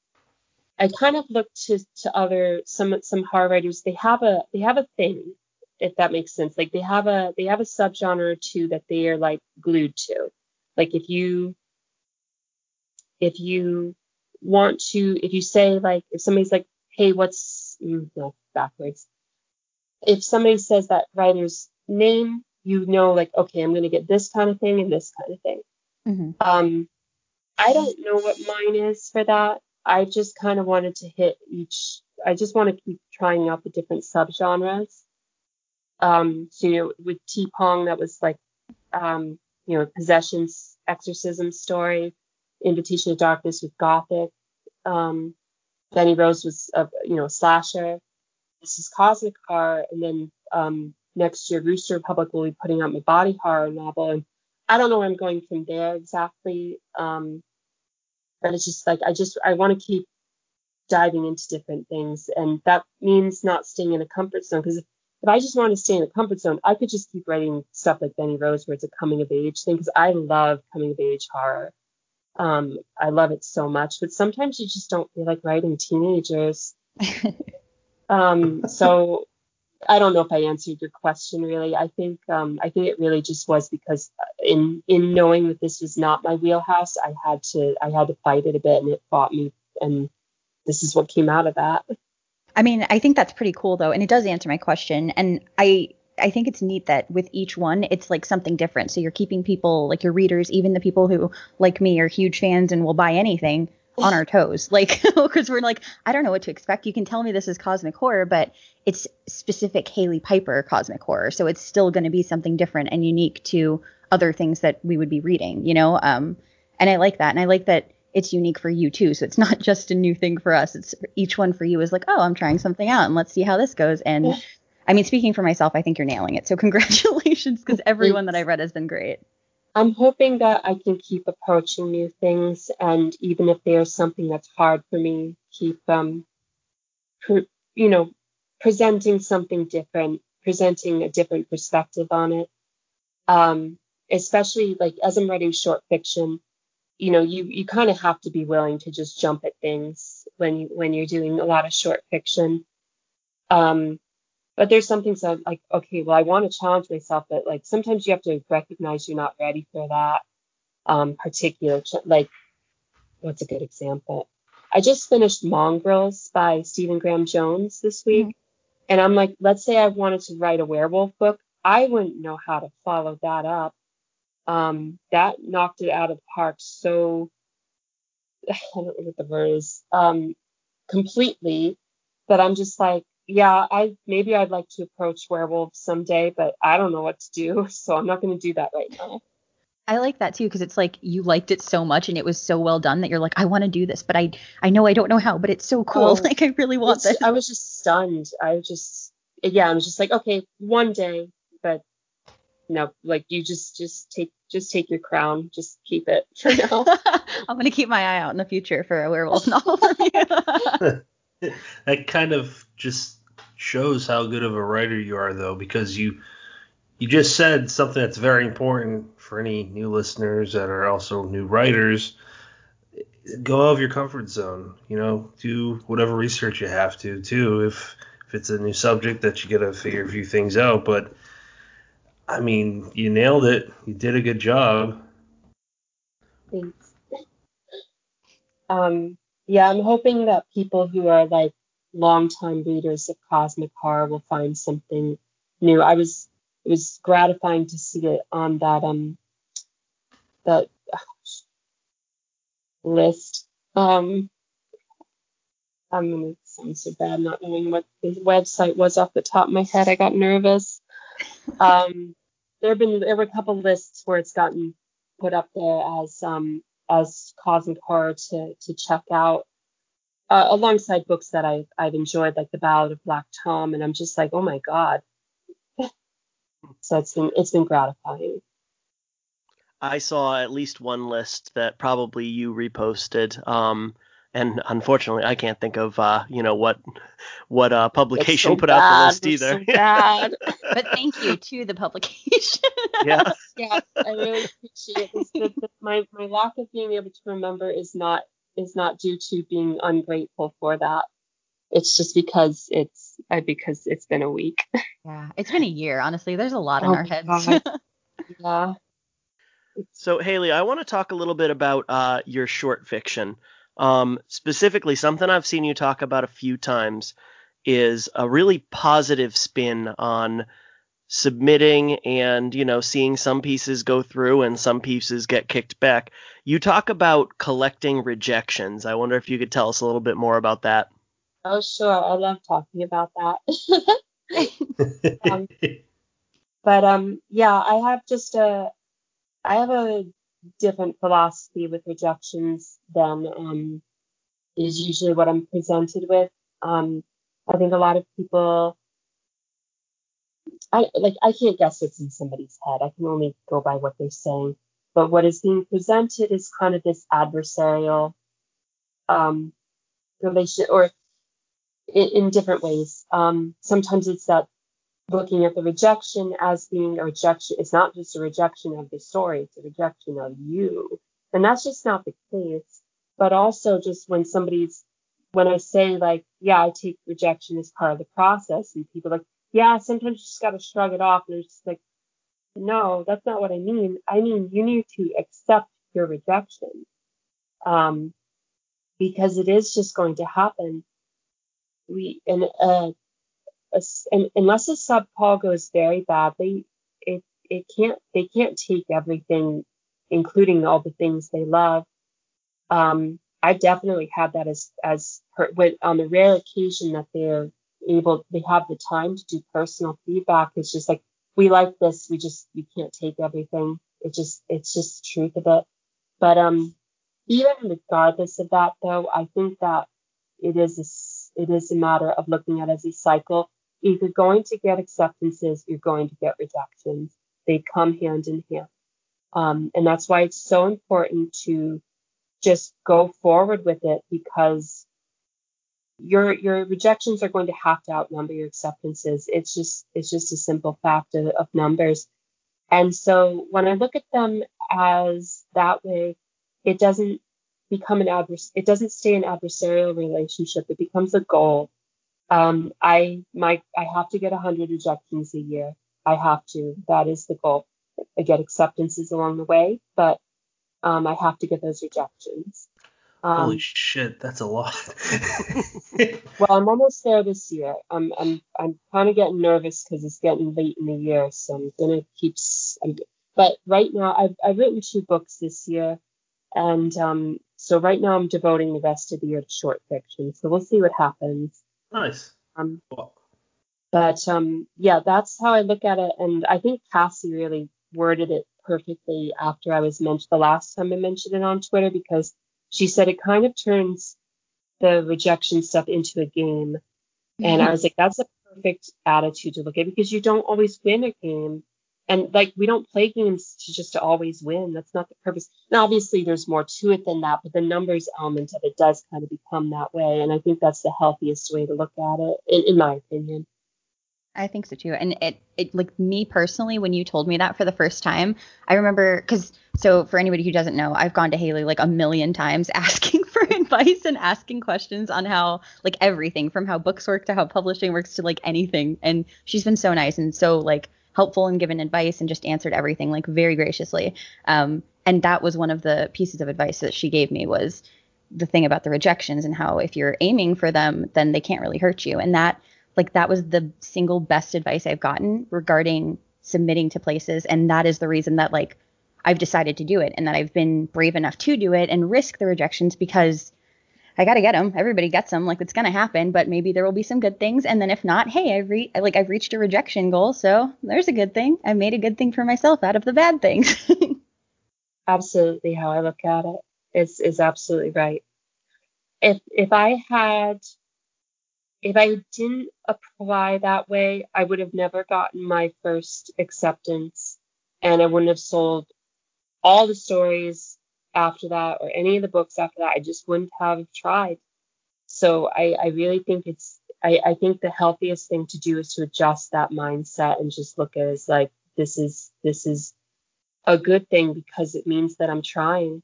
I kind of look to, to other, some, some horror writers. They have a, they have a thing if that makes sense. Like they have a they have a subgenre or two that they are like glued to. Like if you if you want to if you say like if somebody's like hey what's mm, no backwards if somebody says that writer's name you know like okay i'm going to get this kind of thing and this kind of thing Mm-hmm. um i don't know what mine is for that i just kind of wanted to hit each i just want to keep trying out the different subgenres um, so with T Pong, that was like, um, you know, possessions, exorcism story, Invitation to Darkness with Gothic. Um, Benny Rose was a you know slasher. This is cosmic horror, and then um, next year Rooster Republic will be putting out my body horror novel, and I don't know where I'm going from there exactly. Um, but it's just like I just I want to keep diving into different things, and that means not staying in a comfort zone because if I just want to stay in a comfort zone, I could just keep writing stuff like Benny Rose, where it's a coming of age thing, because I love coming of age horror. Um, I love it so much, but sometimes you just don't feel like writing teenagers. um, so I don't know if I answered your question really. I think um, I think it really just was because in in knowing that this was not my wheelhouse, I had to I had to fight it a bit, and it fought me, and this is what came out of that. I mean, I think that's pretty cool though, and it does answer my question. And I I think it's neat that with each one, it's like something different. So you're keeping people, like your readers, even the people who, like me, are huge fans and will buy anything, on our toes. Like, because we're like, I don't know what to expect. You can tell me this is cosmic horror, but it's specific Hailey Piper cosmic horror. So it's still going to be something different and unique to other things that we would be reading, you know? Um, and I like that. And I like that it's unique for you too. So it's not just a new thing for us. It's each one for you is like, oh, I'm trying something out and let's see how this goes. And I mean, speaking for myself, I think you're nailing it. So congratulations, because everyone that I've read has been great. I'm hoping that I can keep approaching new things, and even if there's something that's hard for me, keep um, pre- you know, presenting something different, presenting a different perspective on it. Um, especially like as I'm writing short fiction, you know, you you kind of have to be willing to just jump at things when you when you're doing a lot of short fiction. Um, but there's something so like, okay, well, I want to challenge myself, but like sometimes you have to recognize you're not ready for that um, particular, like, what's a good example? I just finished Mongrels by Stephen Graham Jones this week. Mhm. And I'm like, let's say I wanted to write a werewolf book. I wouldn't know how to follow that up. Um, that knocked it out of the park so, I don't know what the word is, um, completely that I'm just like, yeah, I maybe I'd like to approach werewolves someday, but I don't know what to do, so I'm not going to do that right now. I like that too because it's like you liked it so much and it was so well done that you're like, I want to do this, but I I know I don't know how, but it's so cool. Oh, like I really want this. I was just stunned. I was just, yeah, I was just like, okay, one day, but no, like you just just take just take your crown, just keep it for now. I'm gonna keep my eye out in the future for a werewolf novel from you. that kind of just shows how good of a writer you are though because you you just said something that's very important for any new listeners that are also new writers go out of your comfort zone you know do whatever research you have to too if if it's a new subject that you gotta figure a few things out but i mean you nailed it you did a good job Thanks. Um, yeah, I'm hoping that people who are like longtime readers of cosmic horror will find something new. I was it was gratifying to see it on that um that list Um, I'm gonna sound so bad not knowing what the website was off the top of my head. I got nervous. Um, there have been there were a couple lists where it's gotten put up there as um as cosmic horror to to check out uh, alongside books that I I've enjoyed like the Ballad of Black Tom and I'm just like oh my god. so it's been it's been gratifying. I saw at least one list that probably you reposted. Um, and unfortunately, I can't think of uh, you know what what uh, publication so put bad. out the list It's either. So bad. But thank you to the publication. yeah. yeah, I really appreciate this. The, the, my my lack of being able to remember is not is not due to being ungrateful for that. It's just because it's uh, because it's been a week. yeah, it's been a year. Honestly, there's a lot in Oh our heads. Yeah. So Hailey, I want to talk a little bit about uh, your short fiction. Um, specifically, something I've seen you talk about a few times is a really positive spin on submitting and you know seeing some pieces go through and some pieces get kicked back. You talk about collecting rejections. I wonder if you could tell us a little bit more about that. Oh sure, I love talking about that. Um, but um, yeah, I have just a I have a different philosophy with rejections than um is usually what I'm presented with. Um, I think a lot of people I like I can't guess what's in somebody's head. I can only go by what they're saying. But what is being presented is kind of this adversarial um, relation, or in, in different ways. Um, sometimes it's that looking at the rejection as being a rejection. It's not just a rejection of the story; it's a rejection of you, and that's just not the case. But also, just when somebody's when I say like, yeah, I take rejection as part of the process, and people like, yeah, sometimes you just got to shrug it off. And it's just like, no, that's not what I mean. I mean, you need to accept your rejection. Um, because it is just going to happen. We, and, uh, a, unless a sub call goes very badly, it, it can't, they can't take everything, including all the things they love. Um, I definitely had that as, as per, when, on the rare occasion that they're able they have the time to do personal feedback it's just like we like this we just we can't take everything. It just it's just the truth of it. But um even regardless of that though i think that it is a, it is a matter of looking at it as a cycle you're going to get acceptances you're going to get rejections they come hand in hand um, and that's why it's so important to just go forward with it because your your rejections are going to have to outnumber your acceptances. It's just it's just a simple fact of, of numbers. And so when I look at them as that way, it doesn't become an advers it doesn't stay an adversarial relationship. It becomes a goal. Um, I my I have to get 100 rejections a year. I have to. That is the goal. I get acceptances along the way, but um, I have to get those rejections. Um, Holy shit, that's a lot. well, I'm almost there this year. I'm I'm I'm kind of getting nervous because it's getting late in the year, so I'm gonna keep. s- I'm, but right now, I've I've written two books this year, and um, so right now I'm devoting the rest of the year to short fiction. So we'll see what happens. Nice. Um, but um, yeah, that's how I look at it, and I think Cassie really worded it perfectly after I was mentioned the last time I mentioned it on Twitter because she said it kind of turns the rejection stuff into a game. And I was like, that's a perfect attitude to look at because you don't always win a game. And like, we don't play games to just to always win. That's not the purpose. Now, obviously, there's more to it than that, but the numbers element of it does kind of become that way. And I think that's the healthiest way to look at it, in, in my opinion. I think so too. And it, it like me personally, when you told me that for the first time, I remember because so for anybody who doesn't know, I've gone to Hailey like a million times asking for advice and asking questions on how like everything from how books work to how publishing works to like anything. And she's been so nice and so like helpful and given advice and just answered everything like very graciously. Um, and that was one of the pieces of advice that she gave me was the thing about the rejections and how if you're aiming for them, then they can't really hurt you. And that like that was the single best advice I've gotten regarding submitting to places and that is the reason that like I've decided to do it and that I've been brave enough to do it and risk the rejections because I got to get them. Everybody gets them. Like it's going to happen, but maybe there will be some good things. And then if not, hey, I've re- like I've reached a rejection goal, so there's a good thing. I made a good thing for myself out of the bad things. absolutely how I look at it is is absolutely right. If if I had if I didn't apply that way, I would have never gotten my first acceptance and I wouldn't have sold all the stories after that or any of the books after that. I just wouldn't have tried. So I, I really think it's I, I think the healthiest thing to do is to adjust that mindset and just look at it as like this is this is a good thing because it means that I'm trying.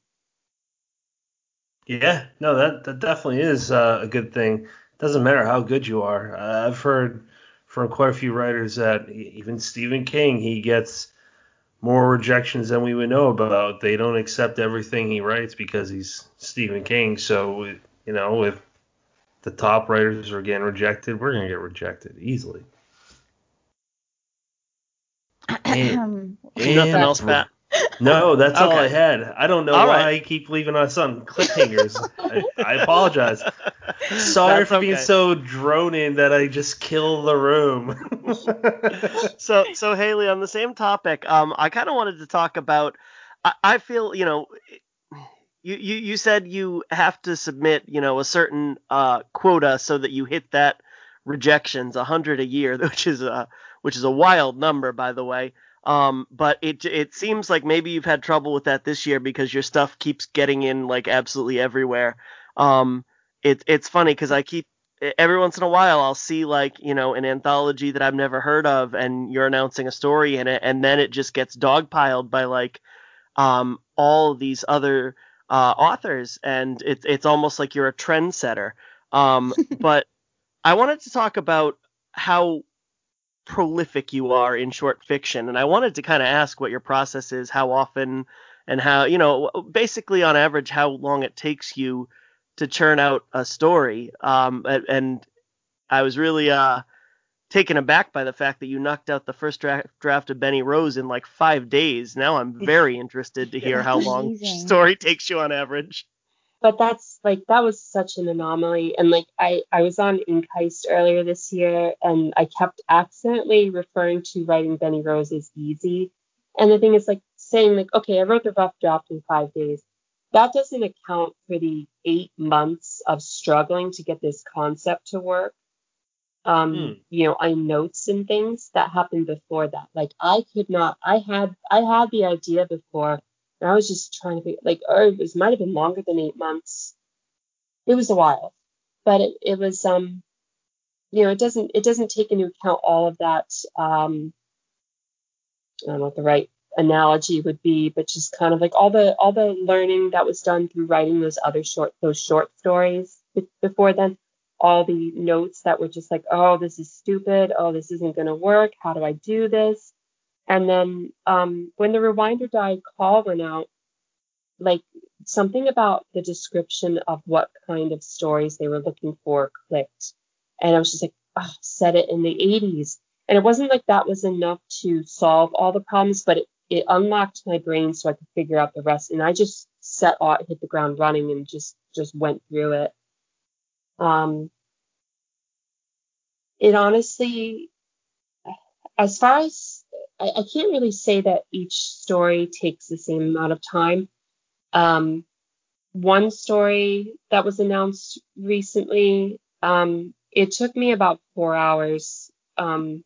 Yeah, no, that that definitely is uh, a good thing. Doesn't matter how good you are. Uh, I've heard from quite a few writers that even Stephen King, he gets more rejections than we would know about. They don't accept everything he writes because he's Stephen King. So you know, if the top writers are getting rejected, we're gonna get rejected easily. And, Nothing else, Pat. No, that's okay. all I had. I don't know all why right. I keep leaving us on cliffhangers. I, I, apologize. Sorry that's for okay. being so droning that I just kill the room. so, so Hailey, on the same topic, um, I kind of wanted to talk about. I, I feel, you know, you, you you said you have to submit, you know, a certain uh, quota so that you hit that rejections, a hundred a year, which is a which is a wild number, by the way. Um, but it it seems like maybe you've had trouble with that this year because your stuff keeps getting in like absolutely everywhere. Um, it, it's funny because I keep every once in a while I'll see like you know an anthology that I've never heard of, and you're announcing a story in it, and then it just gets dogpiled by like um, all these other uh, authors, and it's it's almost like you're a trendsetter. Um, but I wanted to talk about how prolific you are in short fiction. And I wanted to kind of ask what your process is, how often, and how, you know, basically on average, how long it takes you to churn out a story. Um, and I was really uh, taken aback by the fact that you knocked out the first draft, draft of Benny Rose in like five days. Now I'm very interested to hear how long story takes you on average but that's like that was such an anomaly. And like i i was on Ink Heist earlier this year and i kept accidentally referring to writing benny rose as easy. And the thing is like saying like okay i wrote the rough draft in five days. That doesn't account for the eight months of struggling to get this concept to work. Um mm. you know i notes and things that happened before that. Like i could not i had i had the idea before and I was just trying to think, like, oh, it might have been longer than eight months. It was a while, but it, it was, um, you know, it doesn't, it doesn't take into account all of that, um, I don't know what the right analogy would be, but just kind of like all the, all the learning that was done through writing those other short, those short stories before then, all the notes that were just like, oh, this is stupid. Oh, this isn't going to work. How do I do this? And then um, when the Rewind or Die call went out, like something about the description of what kind of stories they were looking for clicked. And I was just like, oh, set it in the 80s. And it wasn't like that was enough to solve all the problems, but it, it unlocked my brain so I could figure out the rest. And I just set out, hit the ground running and just, just went through it. Um, it honestly, as far as I, I, can't really say that each story takes the same amount of time. Um, one story that was announced recently, um, it took me about four hours um,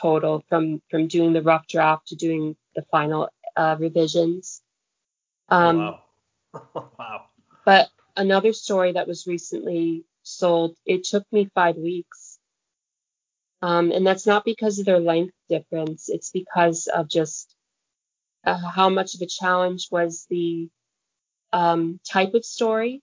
total from from doing the rough draft to doing the final uh, revisions. Um, wow. wow. But another story that was recently sold, it took me five weeks. Um, and that's not because of their length difference. It's because of just uh, how much of a challenge was the um, type of story,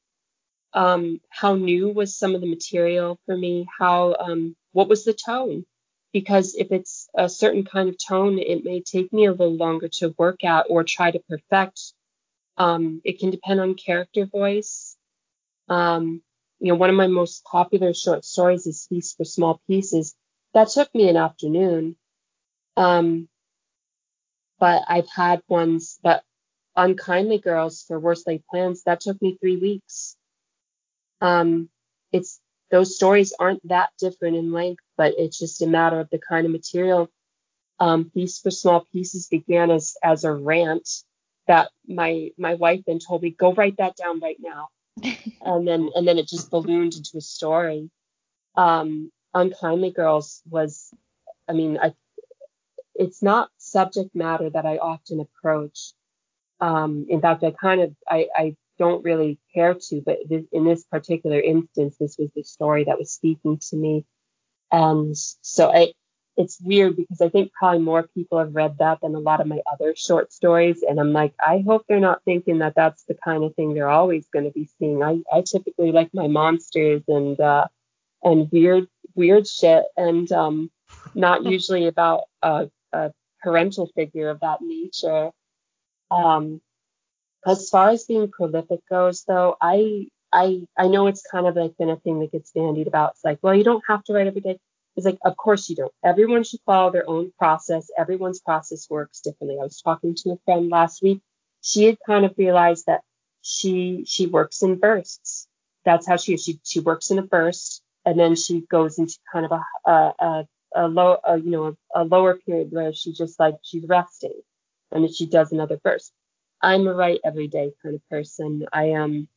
um, how new was some of the material for me, how um, what was the tone. Because if it's a certain kind of tone, it may take me a little longer to work at or try to perfect. Um, it can depend on character voice. Um, you know, one of my most popular short stories is Feast for Small Pieces that took me an afternoon. Um, but I've had ones, but Unkindly Girls for Worst Laid Plans, that took me three weeks. Um, it's those stories aren't that different in length, but it's just a matter of the kind of material. Um, Feast for Small Pieces began as as a rant that my my wife then told me go write that down right now, and then and then it just ballooned into a story. Um, Unkindly Girls was, I mean, I, it's not subject matter that I often approach. Um, in fact, I kind of I, I don't really care to, but in this particular instance, this was the story that was speaking to me. And so I, it's weird because I think probably more people have read that than a lot of my other short stories. And I'm like, I hope they're not thinking that that's the kind of thing they're always going to be seeing. I, I typically like my monsters and, uh, and weird, weird shit and, um, not usually about a, a parental figure of that nature. Um, as far as being prolific goes, though, I I I know it's kind of like been a thing that gets bandied about. It's like, well, you don't have to write every day. It's like, of course you don't. Everyone should follow their own process. Everyone's process works differently. I was talking to a friend last week. She had kind of realized that she she works in bursts. That's how she is. She she works in a burst, and then she goes into kind of a a, a, a low a, you know a, a lower period where she just like she's resting, and then she does another burst. I'm a write every day kind of person. I am. Um,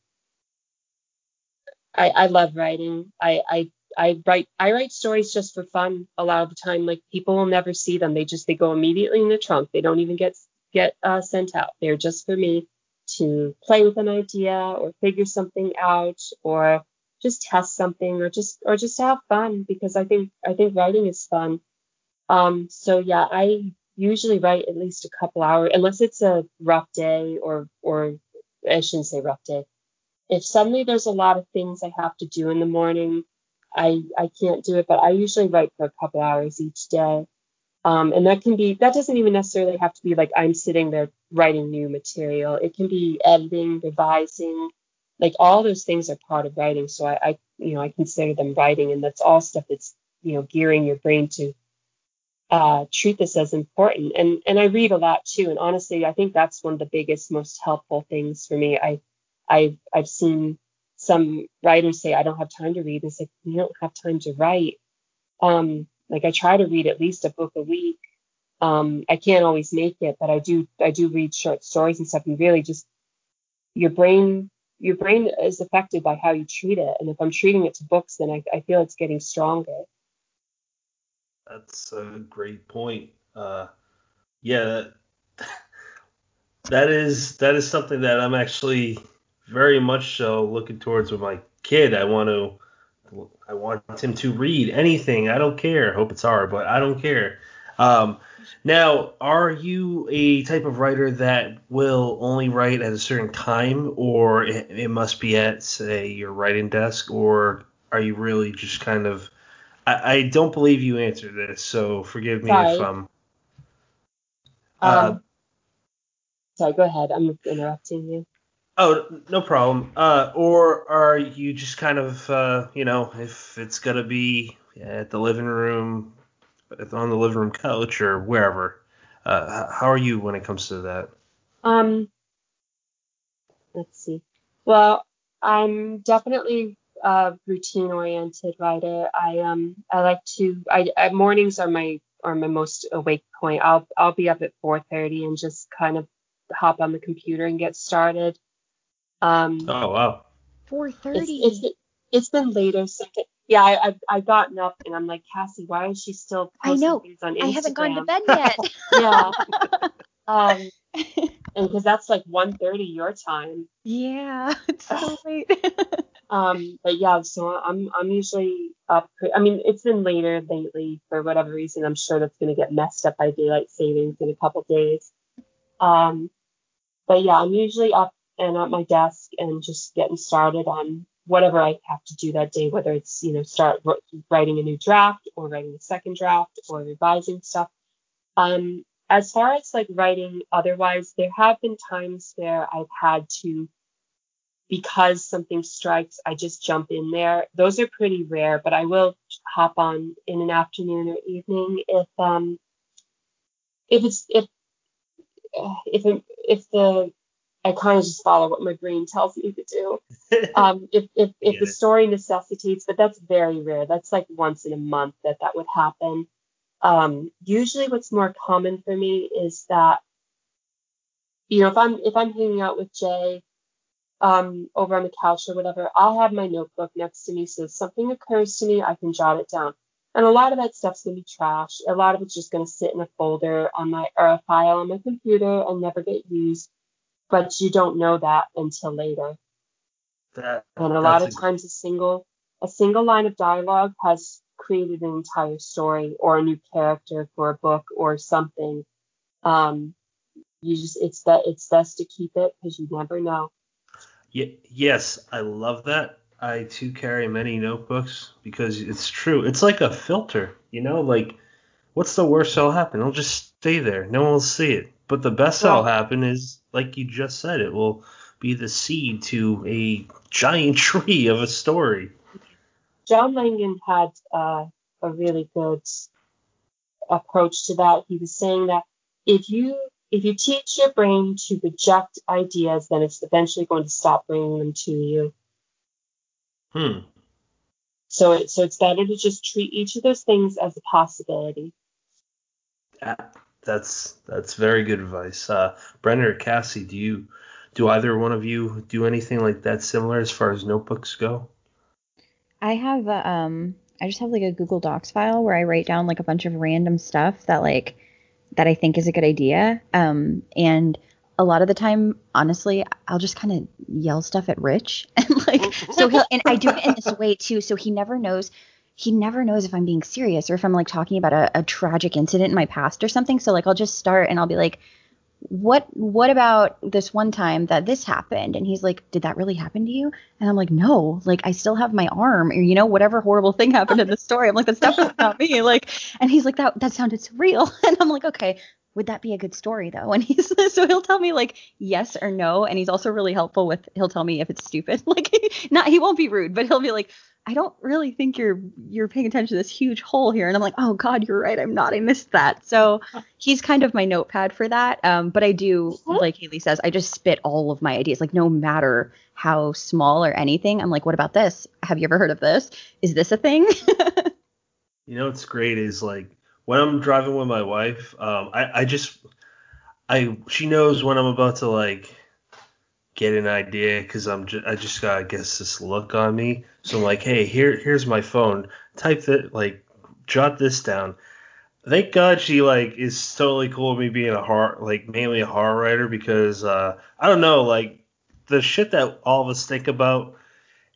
I, I love writing. I, I I write I write stories just for fun a lot of the time. Like people will never see them. They just they go immediately in the trunk. They don't even get get uh, sent out. They're just for me to play with an idea or figure something out or just test something or just or just have fun because I think I think writing is fun. Um so yeah, I usually write at least a couple hours unless it's a rough day or or I shouldn't say rough day. If suddenly there's a lot of things I have to do in the morning I I can't do it, but I usually write for a couple hours each day. Um, and that can be that doesn't even necessarily have to be like I'm sitting there writing new material. It can be editing, revising, like all those things are part of writing. So I, I you know I consider them writing, and that's all stuff that's you know gearing your brain to uh, treat this as important. And and I read a lot too. And honestly, I think that's one of the biggest, most helpful things for me. I I've I've seen some writers say I don't have time to read. It's like you don't have time to write. Um, like I try to read at least a book a week. Um, I can't always make it, but I do I do read short stories and stuff. And really, just your brain your brain is affected by how you treat it. And if I'm treating it to books, then I, I feel it's getting stronger. That's a great point. Uh, yeah, that, that is that is something that I'm actually very much so looking towards with my kid. I want to I want him to read anything. I don't care. Hope it's hard, but I don't care. Um, now, are you a type of writer that will only write at a certain time, or it, it must be at, say, your writing desk, or are you really just kind of? I, I don't believe you answered this, so forgive me sorry. if um. Uh, um, sorry, go ahead. I'm interrupting you. Oh, no problem. Uh, or are you just kind of, uh, you know, if it's gonna be at the living room, on the living room couch or wherever? Uh, how are you when it comes to that? Um, let's see. Well, I'm definitely a routine-oriented writer. I um, I like to. I, I mornings are my are my most awake point. I'll I'll be up at 4:30 and just kind of hop on the computer and get started. Um, oh wow. 4:30. It's, it's, it's been later. So yeah, I, I've I've gotten up and I'm like Cassie, why is she still posting I know. things on Instagram? I haven't gone to bed yet. yeah. Um, and because that's like 1:30 your time. Yeah, it's so late. um, but yeah, so I'm I'm usually up. I mean, it's been later lately for whatever reason. I'm sure that's gonna get messed up by daylight savings in a couple days. Um, but yeah, I'm usually up and at my desk and just getting started on whatever I have to do that day, whether it's, you know, start writing a new draft or writing a second draft or revising stuff. Um, as far as like writing otherwise, there have been times where I've had to, because something strikes, I just jump in there. Those are pretty rare, but I will hop on in an afternoon or evening if, um, if it's, if, if, if the I kind of just follow what my brain tells me to do. Um, if if, if the story necessitates, but that's very rare. That's like once in a month that that would happen. Um, usually, what's more common for me is that you know if I'm if I'm hanging out with Jay um, over on the couch or whatever, I'll have my notebook next to me. So if something occurs to me, I can jot it down. And a lot of that stuff's gonna be trash. A lot of it's just gonna sit in a folder on my or a file on my computer and never get used. But you don't know that until later. That, And a lot of times a single a single line of dialogue has created an entire story or a new character for a book or something. Um, you just it's that it's best to keep it because you never know. Ye- yes, I love that. I too carry many notebooks because it's true. It's like a filter, you know. Like, what's the worst that'll happen? It'll just stay there. No one will see it. But the best that'll happen is, like you just said, it will be the seed to a giant tree of a story. John Langan had uh, a really good approach to that. He was saying that if you if you teach your brain to reject ideas, then it's eventually going to stop bringing them to you. Hmm. So it, so it's better to just treat each of those things as a possibility. That- That's that's very good advice. Uh, Brennan or Cassie, do you do either one of you do anything like that similar as far as notebooks go? I have a, um I just have like a Google Docs file where I write down like a bunch of random stuff that like that I think is a good idea. Um and a lot of the time, honestly, I'll just kind of yell stuff at Rich and like so he'll and I do it in this way too, so he never knows he never knows if I'm being serious or if I'm like talking about a, a tragic incident in my past or something. So like I'll just start and I'll be like, what what about this one time that this happened? And he's like did that really happen to you? And i'm like no. Like i still have my arm or you know whatever horrible thing happened in the story. I'm like that's definitely not me. Like and he's like that that sounded so real. And i'm like okay. Would that be a good story though? And he's so he'll tell me like yes or no. And he's also really helpful with he'll tell me if it's stupid. Like not he won't be rude but he'll be like I don't really think you're you're paying attention to this huge hole here. And I'm like, oh God, you're right. I'm not. I missed that. So he's kind of my notepad for that. Um, but I do, like Hailey says, I just spit all of my ideas, like no matter how small or anything. I'm like, what about this? Have you ever heard of this? Is this a thing? You know what's great is like when I'm driving with my wife, um, I, I just I she knows when I'm about to like get an idea because I'm just I just got I guess this look on me. So I'm like, hey, here here's my phone. Type that like jot this down. Thank God she like is totally cool with me being a horror like mainly a horror writer because uh I don't know like the shit that all of us think about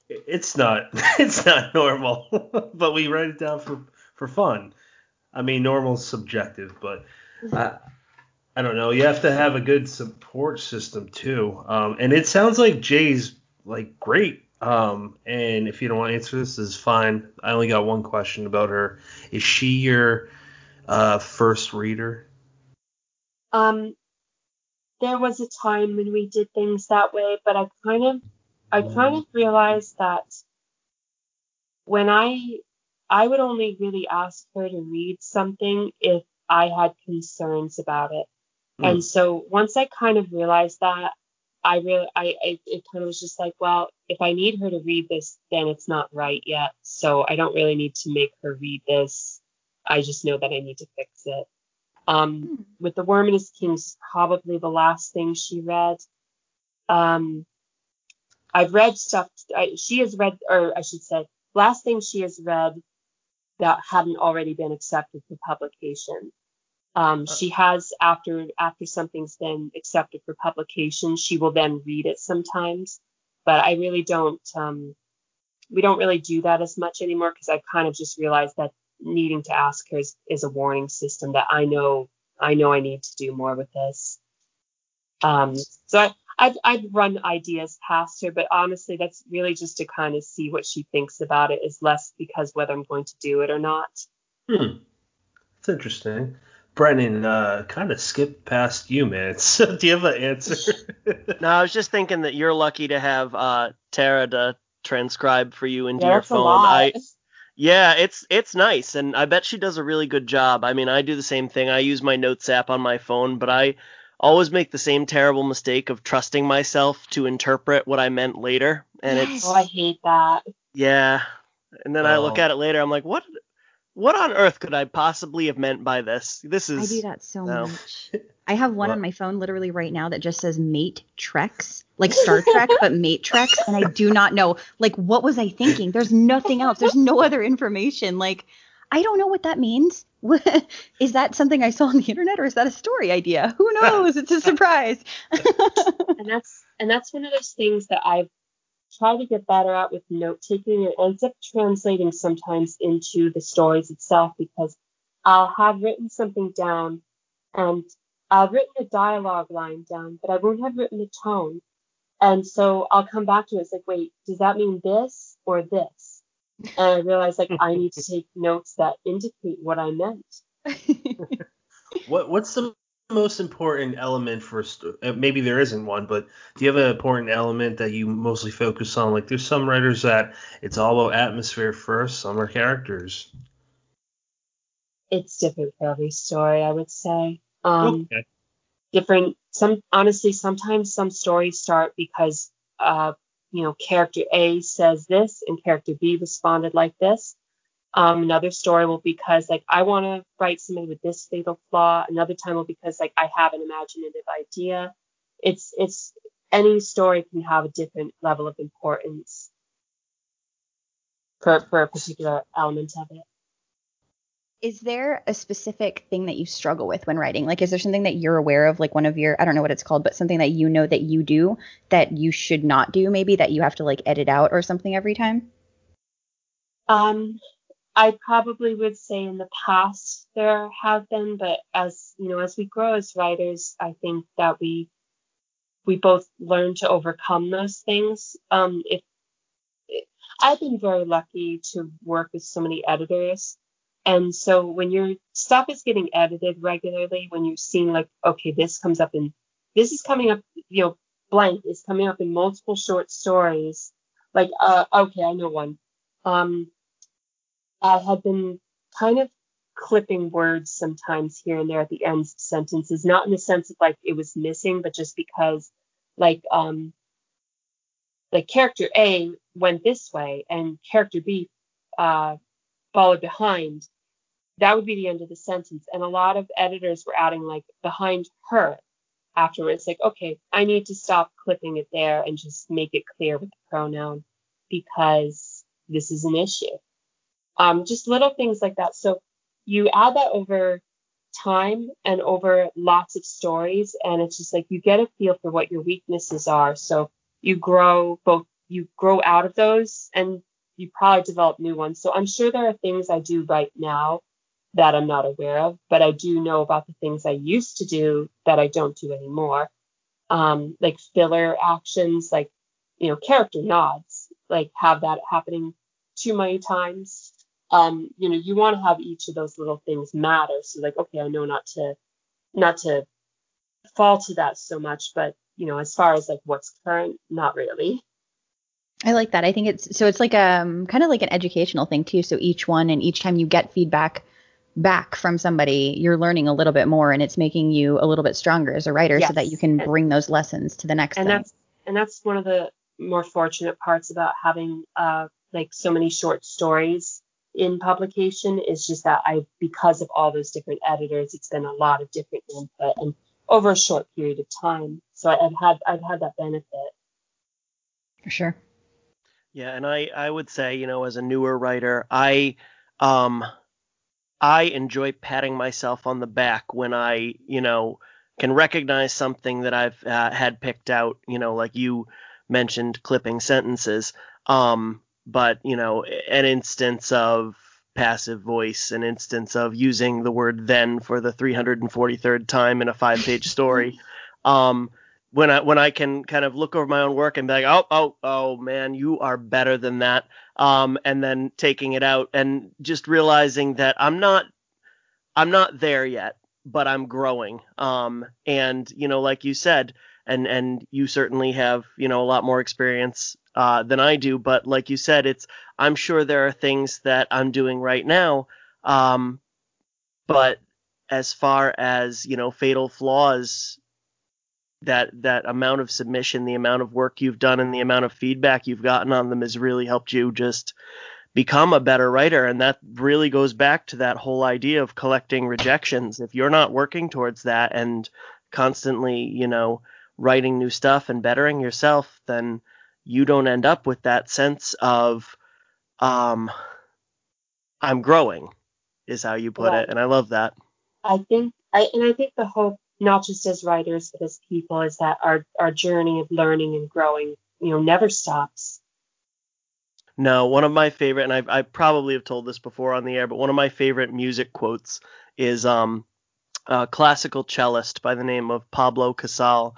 it's not it's not normal but we write it down for for fun. I mean, normal's subjective, but I, I don't know. You have to have a good support system too. Um, and it sounds like Jay's like great. Um, and if you don't want to answer this, is fine. I only got one question about her. Is she your uh, first reader? Um, there was a time when we did things that way, but I kind of, I kind of realized that when I, I would only really ask her to read something if I had concerns about it. Hmm. And so once I kind of realized that, I really, I, I, it kind of was just like, well, if I need her to read this, then it's not right yet. So I don't really need to make her read this. I just know that I need to fix it. Um, with the Worm and His Kings, probably the last thing she read. Um, I've read stuff. I, she has read, or I should say, last thing she has read that hadn't already been accepted for publication. Um, she has after after something's been accepted for publication, she will then read it sometimes. But I really don't. Um, we don't really do that as much anymore because I've kind of just realized that needing to ask her is, is a warning system that I know I know I need to do more with this. Um, so I, I'd, I'd run ideas past her, but honestly, that's really just to kind of see what she thinks about it. Is less because whether I'm going to do it or not. Hmm. It's interesting. Brennan, uh, kind of skipped past you, man. So do you have an answer? No, I was just thinking that you're lucky to have uh, Tara to transcribe for you into Yeah, your that's a phone. lot. I yeah, it's it's nice, and I bet she does a really good job. I mean, I do the same thing. I use my Notes app on my phone, but I always make the same terrible mistake of trusting myself to interpret what I meant later, and Yes. it's Oh, I hate that. yeah. And then I look Oh. at it later, I'm like, what? What on earth could I possibly have meant by this? This is I do that so no. much. I have one What? on my phone literally right now that just says mate treks, like Star Trek, but mate treks, and I do not know. Like, what was I thinking? There's nothing else. There's no other information. Like, I don't know what that means. is that something I saw on the internet, or is that a story idea? Who knows? It's a surprise. and that's and that's one of those things that I've tried to get better at with note taking. It ends up translating sometimes into the stories itself because I'll have written something down and I've written a dialogue line down, but I won't have written the tone. And so I'll come back to it. It's like, wait, does that mean this or this? And I realize like I need to take notes that indicate what I meant. What what's the most important element for uh, maybe there isn't one, but do you have an important element that you mostly focus on? Like there's some writers that it's all about atmosphere first, some are characters. It's different for every story, I would say. Um, okay. different some honestly sometimes some stories start because uh you know character a says this and character b responded like this um another story will because like i want to write somebody with this fatal flaw another time will because like i have an imaginative idea it's it's any story can have a different level of importance for for a particular element of it is there a specific thing that you struggle with when writing? Like, is there something that you're aware of, like one of your, I don't know what it's called, but something that you know that you do that you should not do, maybe that you have to like edit out or something every time? Um, I probably would say in the past there have been, but as you know, as we grow as writers, I think that we we both learn to overcome those things. Um, if I've been very lucky to work with so many editors, and so when your stuff is getting edited regularly, when you're seeing like, okay, this comes up in this is coming up, you know, blank is coming up in multiple short stories. Like, uh, okay, I know one. Um, I had been kind of clipping words sometimes here and there at the ends of sentences, not in the sense of like it was missing, but just because like um like character A went this way and character B uh followed behind. That would be the end of the sentence. And a lot of editors were adding like behind her afterwards, like, okay, I need to stop clipping it there and just make it clear with the pronoun because this is an issue um, just little things like that. So you add that over time and over lots of stories, and it's just like you get a feel for what your weaknesses are. So you grow both, you grow out of those, and you probably develop new ones. So I'm sure there are things I do right now that I'm not aware of, but I do know about the things I used to do that I don't do anymore. Um, like filler actions, like you know, character nods, like have that happening too many times um, you know, you want to have each of those little things matter. So like, okay, I know not to, not to fall to that so much, but you know, as far as like what's current, not really. I like that. I think it's so it's like um kind of like an educational thing too. So each one and each time you get feedback back from somebody, you're learning a little bit more and it's making you a little bit stronger as a writer so that you can And- bring those lessons to the next And thing. that's, and that's one of the more fortunate parts about having, uh, like so many short stories in publication is just that I, because of all those different editors, it's been a lot of different input and over a short period of time. So I- I've had, I've had that benefit. For sure. Yeah, and I I would say, you know, as a newer writer, I um I enjoy patting myself on the back when I, you know, can recognize something that I've uh, had picked out, you know, like you mentioned clipping sentences. Um but, you know, an instance of passive voice, an instance of using the word then for the 343rd time in a five-page story. um when I when I can kind of look over my own work and be like, oh oh oh man, you are better than that, um, and then taking it out and just realizing that I'm not I'm not there yet, but I'm growing. Um, and you know, like you said, and and you certainly have you know a lot more experience uh, than I do, but like you said, it's I'm sure there are things that I'm doing right now, um, but as far as you know, fatal flaws that that amount of submission, the amount of work you've done, and the amount of feedback you've gotten on them has really helped you just become a better writer. And that really goes back to that whole idea of collecting rejections. If you're not working towards that and constantly, you know, writing new stuff and bettering yourself, then you don't end up with that sense of um I'm growing is how you put it and I love that. I think, I, and I think the hope, not just as writers, but as people, is that our, our journey of learning and growing, you know, never stops. No, one of my favorite, and I, I probably have told this before on the air, but one of my favorite music quotes is um, a classical cellist by the name of Pablo Casals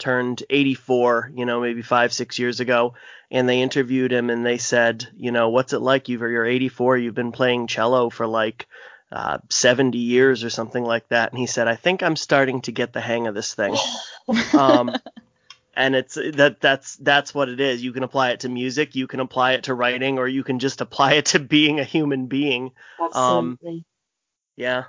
turned 84, you know, maybe five, six years ago, and they interviewed him and they said, you know, what's it like? You've, you're 84, you've been playing cello for like uh, 70 years or something like that. And he said, I think I'm starting to get the hang of this thing. Um, and it's that that's that's what it is. You can apply it to music, you can apply it to writing, or you can just apply it to being a human being. Um, Absolutely. Yeah.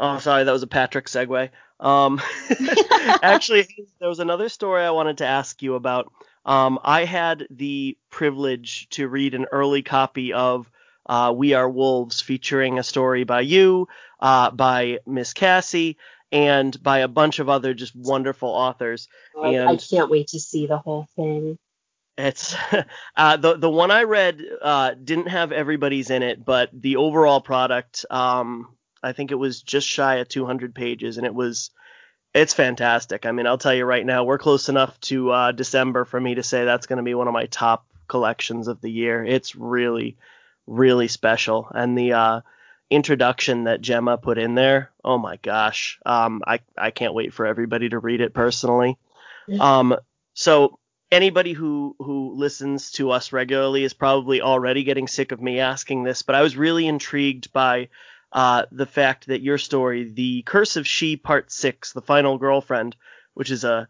Oh, sorry, that was a Patrick segue. Um, actually, there was another story I wanted to ask you about. Um, I had the privilege to read an early copy of uh, We Are Wolves, featuring a story by you, uh, by Miss Cassie, and by a bunch of other just wonderful authors. I, I and- can't wait to see the whole thing. It's uh, the the one I read uh, didn't have everybody's in it, but the overall product, um, I think it was just shy of 200 pages, and it was it's fantastic. I mean, I'll tell you right now, we're close enough to uh, December for me to say that's going to be one of my top collections of the year. It's really, really special, and the uh, introduction that Gemma put in there, oh my gosh, um, I I can't wait for everybody to read it personally. Um, so anybody who who listens to us regularly is probably already getting sick of me asking this, but I was really intrigued by uh, the fact that your story, The Curse of She Part Six, The Final Girlfriend, which is a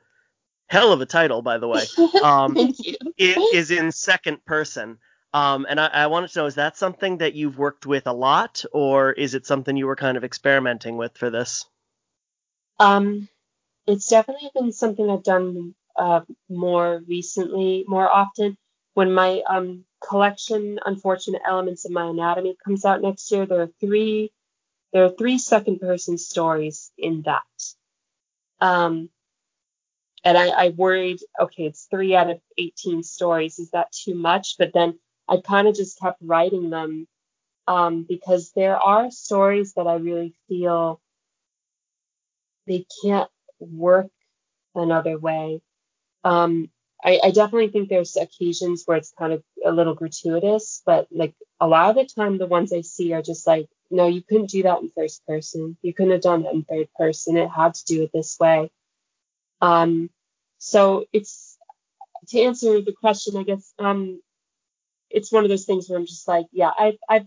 hell of a title, by the way, um, it is in second person. Um, and I, I wanted to know, is that something that you've worked with a lot, or is it something you were kind of experimenting with for this? Um, it's definitely been something I've done uh, more recently, more often. When my um, collection, Unfortunate Elements of My Anatomy, comes out next year, there are three there are three second person stories in that. Um, and I, I worried, okay, it's three out of 18 stories. Is that too much? But then I kind of just kept writing them um, because there are stories that I really feel they can't work another way. Um, I, I definitely think there's occasions where it's kind of a little gratuitous, but like a lot of the time, the ones I see are just like, no, you couldn't do that in first person. You couldn't have done that in third person. It had to do it this way. Um, so it's to answer the question, I guess, um, it's one of those things where I'm just like, yeah, I've, I've,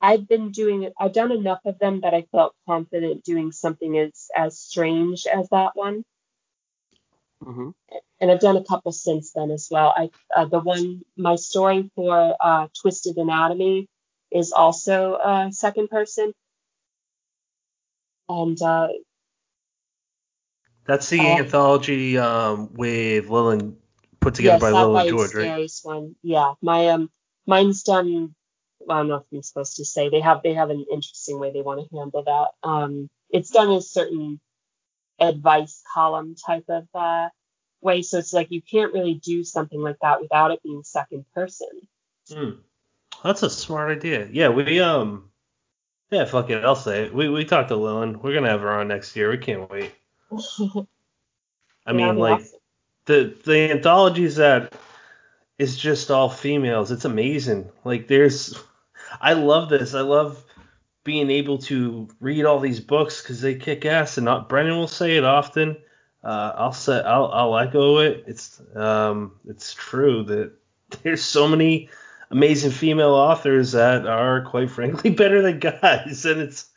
I've been doing it. I've done enough of them that I felt confident doing something as, as strange as that one Mm-hmm. and I've done a couple since then as well. I uh, the one my story for uh, Twisted Anatomy is also uh, second person, and uh, That's the Uh, anthology um, with Lillian put together yes, by that Lil and by George, right? Scariest one. Yeah, my um mine's done. Well, I don't know if I'm supposed to say they have they have an interesting way they want to handle that. Um, it's done as certain advice column type of uh, way, so it's like you can't really do something like that without it being second person. Hmm. That's a smart idea. Yeah, we um yeah, fuck it, I'll say it. We we talked to Lillian. We're gonna have her on next year. We can't wait. I mean, like awesome. the the anthologies that is just all females. It's amazing. Like there's, I love this. I love being able to read all these books because they kick ass. And not, Brennan will say it often. Uh, I'll say I'll I'll echo it. It's um it's true that there's so many amazing female authors that are quite frankly better than guys, and it's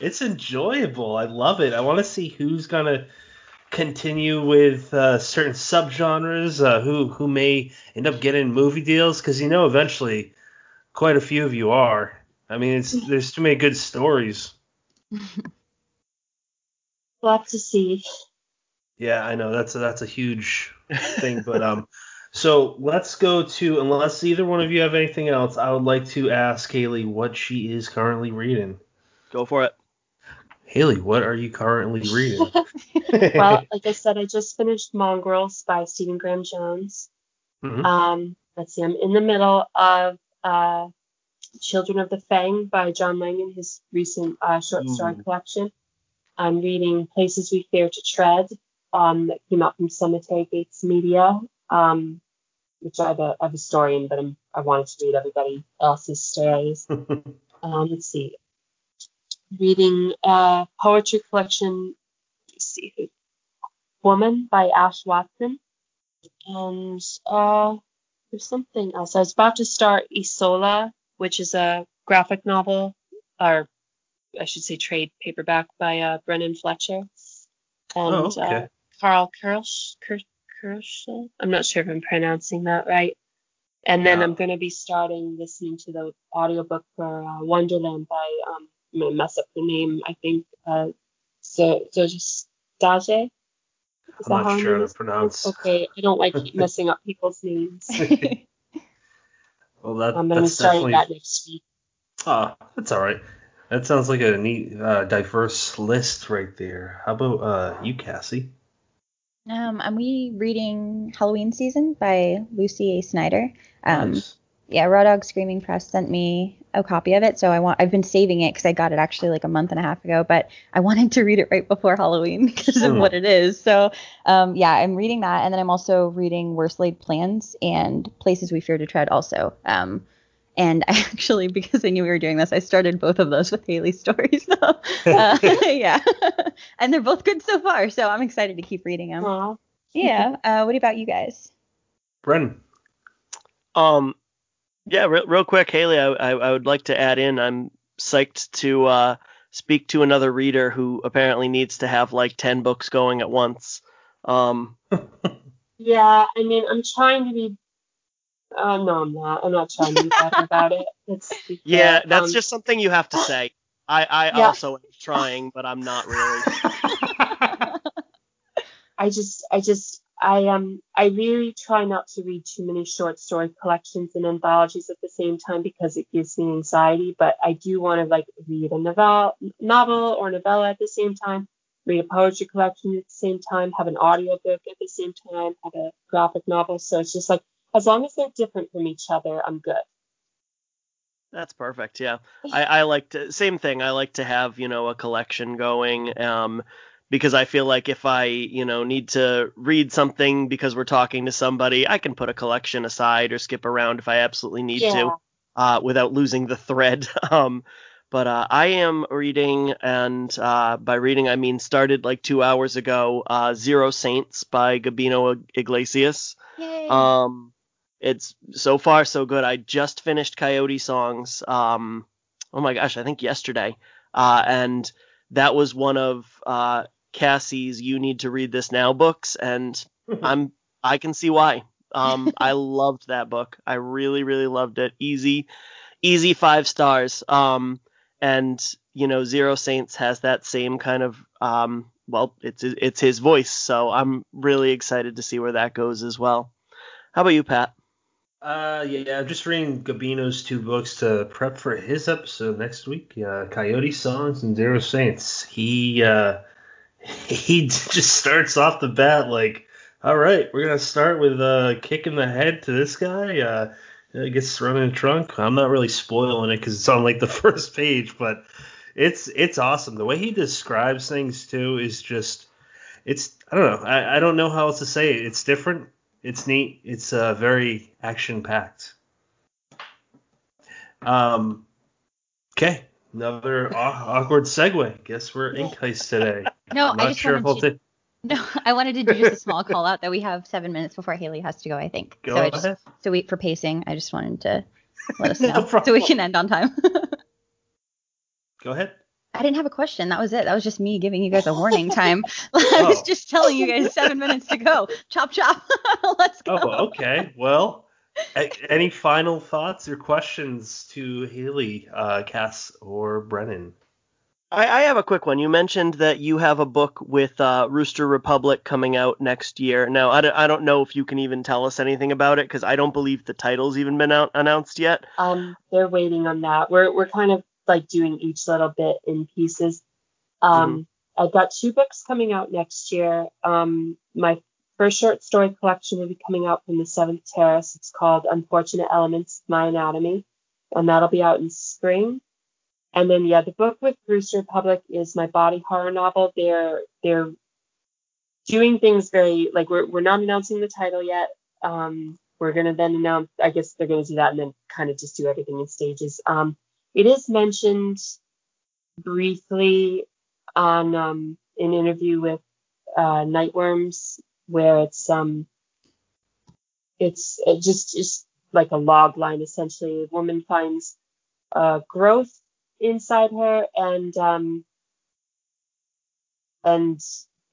it's enjoyable. I love it. I want to see who's gonna continue with uh, certain subgenres, uh, who who may end up getting movie deals, because you know eventually quite a few of you are. I mean, it's there's too many good stories. We'll have to see. Yeah, I know that's a, that's a huge thing, but um, so let's go to unless either one of you have anything else, I would like to ask Hailey what she is currently reading. Go for it. Hailey, what are you currently reading? well, like I said, I just finished Mongrels by Stephen Graham Jones. Mhm. Um, let's see, I'm in the middle of uh, Children of the Fang by John Langan, his recent uh, short story Ooh. collection. I'm reading Places We Fear to Tread, um, that came out from Cemetery Gates Media, um, which I have a, I have a story in, but I'm, I wanted to read everybody else's stories. Um, let's see. Reading uh, poetry collection. Let's see. Woman by Ash Watson. And uh, there's something else. I was about to start Isola, which is a graphic novel, or I should say trade paperback by uh, Brenden Fletcher. And Oh, okay. uh, Carl Kirsch, Kirsch, Kirsch. I'm not sure if I'm pronouncing that right. And then. I'm going to be starting listening to the audiobook for uh, Wonderland by, um, I'm going to mess up the name, I think, uh, so, Zoje Stage? I'm not sure how to pronounce. Okay, I don't like messing up people's names. Well, that, I'm going to be that's starting definitely. that next week. Ah, that's all right. That sounds like a neat, uh, diverse list right there. How about uh, you, Cassie? Um, I'm we reading Halloween Season by Lucy A. Snyder. Um, Nice. Yeah, Raw Dog Screaming Press sent me a copy of it, so I want I've been saving it because I got it actually like a month and a half ago, but I wanted to read it right before Halloween because of Hmm. what it is. So um, yeah, I'm reading that, and then I'm also reading Worst Laid Plans and Places We Fear to Tread also. Um, and I actually, because I knew we were doing this, I started both of those with Hailey's stories. So uh, yeah, and they're both good so far. So I'm excited to keep reading them. Aw. Yeah. Uh, what about you guys? Brennan. Um, yeah, real, real quick, Hailey, I, I, I would like to add in. I'm psyched to uh, speak to another reader who apparently needs to have like ten books going at once. Um, Yeah, I mean, I'm trying to be. Uh, no, I'm not. I'm not trying to be better about it. It's yeah, that's um, just something you have to say. I, I Yeah. also am trying, but I'm not really. I just, I just, I um, I really try not to read too many short story collections and anthologies at the same time because it gives me anxiety. But I do want to like read a novel, novel or novella at the same time, read a poetry collection at the same time, have an audiobook at the same time, have a graphic novel. So it's just like as long as they're different from each other, I'm good. That's perfect. Yeah, I, I like to same thing. I like to have you know a collection going, um, because I feel like if I you know need to read something because we're talking to somebody, I can put a collection aside or skip around if I absolutely need yeah. to, uh, without losing the thread. um, but uh, I am reading, and uh, by reading I mean started like two hours ago. Uh, Zero Saints by Gabino Iglesias. Yay. Um, it's so far so good. I just finished Coyote Songs. Um, oh my gosh, I think yesterday. Uh, and that was one of uh, Cassie's "You Need to Read This Now" books, and I'm I can see why. Um, I loved that book. I really really loved it. Easy, easy five stars. Um, and you know Zero Saints has that same kind of um, well, it's it's his voice, so I'm really excited to see where that goes as well. How about you, Pat? Uh, yeah, I'm just reading Gabino's two books to prep for his episode next week. Uh, Coyote Songs and Zero Saints. He uh, he just starts off the bat like, all right, we're gonna start with uh, kicking the head to this guy. Uh, I gets thrown in the trunk. I'm not really spoiling it because it's on like the first page, but it's it's awesome. The way he describes things too is just it's I don't know. I, I don't know how else to say it. It's different. It's neat. It's uh, very action packed. Um. Okay. Another aw- awkward segue. Guess we're ink heist today. No, I just sure wanted to. No, I wanted to do just a small call out that we have seven minutes before Hailey has to go. I think. Go so I just ahead. so we for pacing. I just wanted to let us No know so we can end on time. Go ahead. I didn't have a question. That was it. That was just me giving you guys a warning time. I was Oh. just telling you guys seven minutes to go. Chop chop. Let's go. Oh, okay. Well, a- any final thoughts or questions to Hailey, uh, Cass, or Brennan? I, I have a quick one. You mentioned that you have a book with uh, Rooster Republic coming out next year. Now, I don't, I don't know if you can even tell us anything about it because I don't believe the title's even been out, announced yet. Um, they're waiting on that. We're we're kind of like doing each little bit in pieces. Um, I've got two books coming out next year. Um, my first short story collection will be coming out from the Seventh Terrace. It's called Unfortunate Elements: My Anatomy, and that'll be out in spring. And then yeah, the book with Rooster Republic is my body horror novel. They're they're doing things very like we're we're not announcing the title yet. Um, we're gonna then announce. I guess they're gonna do that and then kind of just do everything in stages. Um, it is mentioned briefly on um, an interview with uh, Nightworms where it's um it's it just just like a log line essentially. A woman finds uh, growth inside her and um and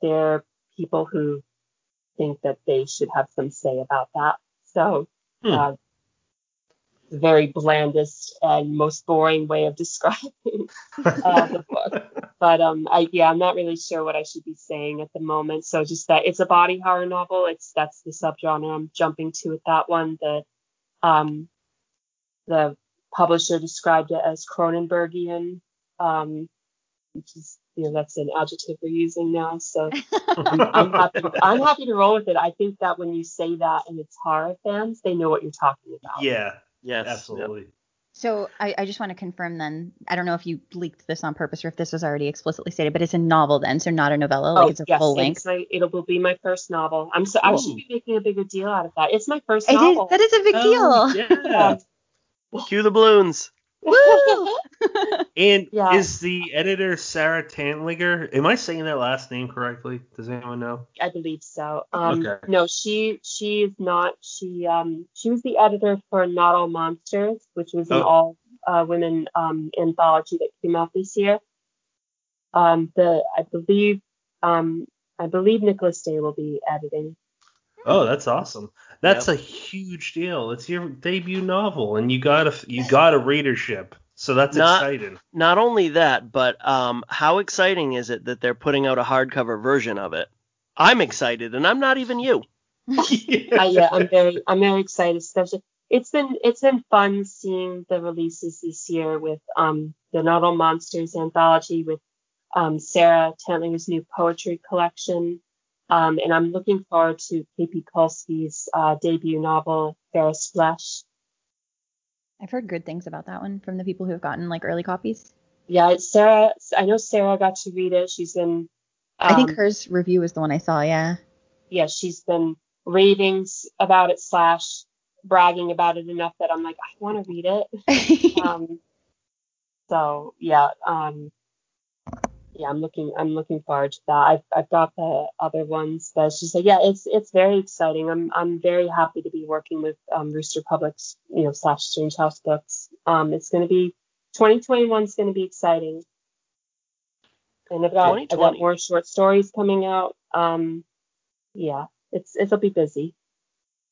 there are people who think that they should have some say about that. So Hmm. uh, the very blandest and most boring way of describing uh, the book. But um, I yeah, I'm not really sure what I should be saying at the moment. So just that it's a body horror novel. It's that's the subgenre I'm jumping to with that one. The um, the publisher described it as Cronenbergian, um, which is you know that's an adjective we're using now. So I'm, I'm happy. I'm happy to roll with it. I think that when you say that and it's horror fans, they know what you're talking about. yeah, Yes. absolutely. So I, I just want to confirm then. I don't know if you leaked this on purpose or if this was already explicitly stated, but it's a novel then, so not a novella. Like it's a Oh, yes, full length. it's my, it will be my first novel. I'm so I should be making a bigger deal out of that. It's my first It is. novel. That is a big Oh, deal. yeah. Cue the balloons. And Yeah. is the editor Sara Tantlinger? Am I saying that last name correctly? Does anyone know? I believe so. Um, Okay. No, she she is not. She um she was the editor for Not All Monsters, which was an Oh. all uh, women um anthology that came out this year. Um, the I believe um I believe Nicholas Day will be editing. Oh, that's awesome. That's a huge deal. It's your debut novel, and you got a you got a readership, so that's Not- exciting. Not only that, but um, how exciting is it that they're putting out a hardcover version of it? I'm excited, and I'm not even you. I, yeah, I'm very I'm very excited. Especially it's been it's been fun seeing the releases this year with um the Not All Monsters anthology with um Sara Tantlinger's new poetry collection. Um, and I'm looking forward to K.P. Kulski's uh, debut novel, Fairest Flesh. I've heard good things about that one from the people who have gotten like early copies. Yeah, it's Sara. I know Sara got to read it. She's been. I think um, hers review was the one I saw. Yeah. yeah, she's been raving about it slash bragging about it enough that I'm like, I want to read it. um, so yeah, um, yeah, I'm looking, I'm looking forward to that. I've, I've got the other ones, but it's just like, yeah, it's, it's very exciting. I'm, I'm very happy to be working with um, Rooster Republic's, you know, slash Strange House Books. Um, it's going to be 2021 is going to be exciting. And I've got, I've got more short stories coming out. Um, yeah, it's, it'll be busy.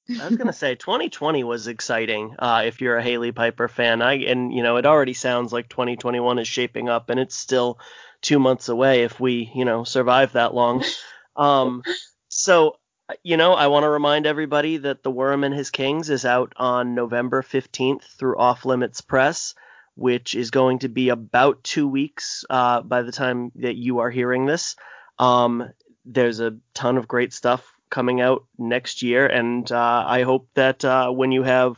I was gonna say 2020 was exciting. Uh, if you're a Hailey Piper fan, I and you know it already sounds like 2021 is shaping up, and it's still two months away if we you know survive that long. Um, so you know I want to remind everybody that The Worm and His Kings is out on November 15th through Off Limits Press, which is going to be about two weeks uh, by the time that you are hearing this. Um, there's a ton of great stuff coming out next year, and uh, I hope that uh, when you have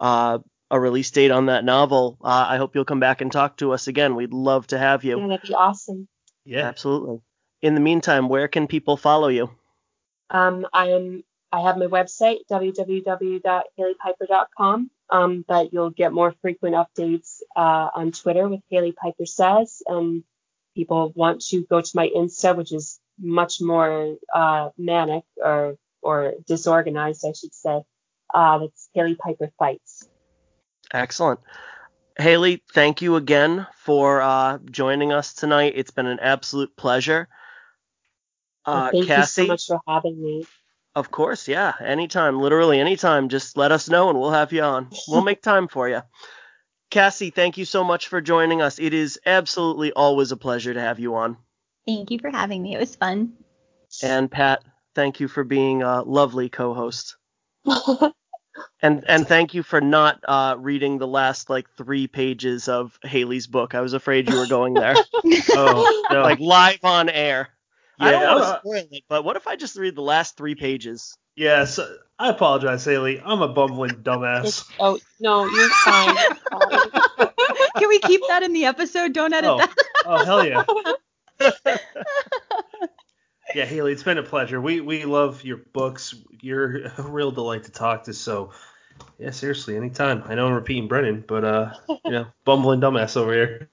uh, a release date on that novel, uh, I hope you'll come back and talk to us again. We'd love to have you. Yeah, that'd be awesome. Yeah. Absolutely. In the meantime, where can people follow you? Um, I am I have my website www.haileypiper.com, um, but you'll get more frequent updates uh, on Twitter with Hailey Piper Says, and people want to go to my Insta, which is much more uh, manic or or disorganized, I should say. Uh, that's Hailey Piper Fights. Excellent. Hailey, thank you again for uh, joining us tonight. It's been an absolute pleasure. Uh, Thank Cassie, you so much for having me. of course, yeah, anytime, literally anytime. Just let us know and we'll have you on. We'll make time for you. Cassie, thank you so much for joining us. It is absolutely always a pleasure to have you on. Thank you for having me. It was fun. And Pat, thank you for being a lovely co-host. and and thank you for not uh, reading the last like three pages of Hailey's book. I was afraid you were going there, Oh no. like live on air. I don't Yeah, want uh, to spoil it, but what if I just read the last three pages? Yes, I apologize, Hailey. I'm a bumbling dumbass. It's- oh no, you're fine. You're fine. Can we keep that in the episode? Don't edit Oh, that. oh hell yeah. Yeah, Hailey, it's been a pleasure. We we love your books. You're a real delight to talk to. So, yeah, seriously, anytime. I know I'm repeating Brennan, but uh, you know, bumbling dumbass over here.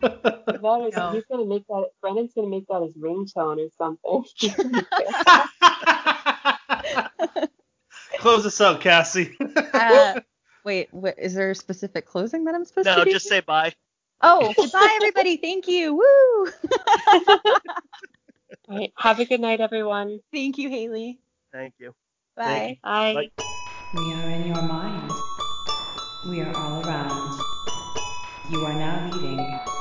That is, No. he's gonna make that. Brennan's gonna make that his ringtone or something. Close us up, Cassie. uh, wait, is there a specific closing that I'm supposed no, to? No, just say bye. Oh, goodbye, everybody. Thank you. Woo. have a good night, everyone. Thank you, Hailey. Thank you. Bye. Thank you. Bye. Bye. We are in your mind. We are all around. You are now leaving.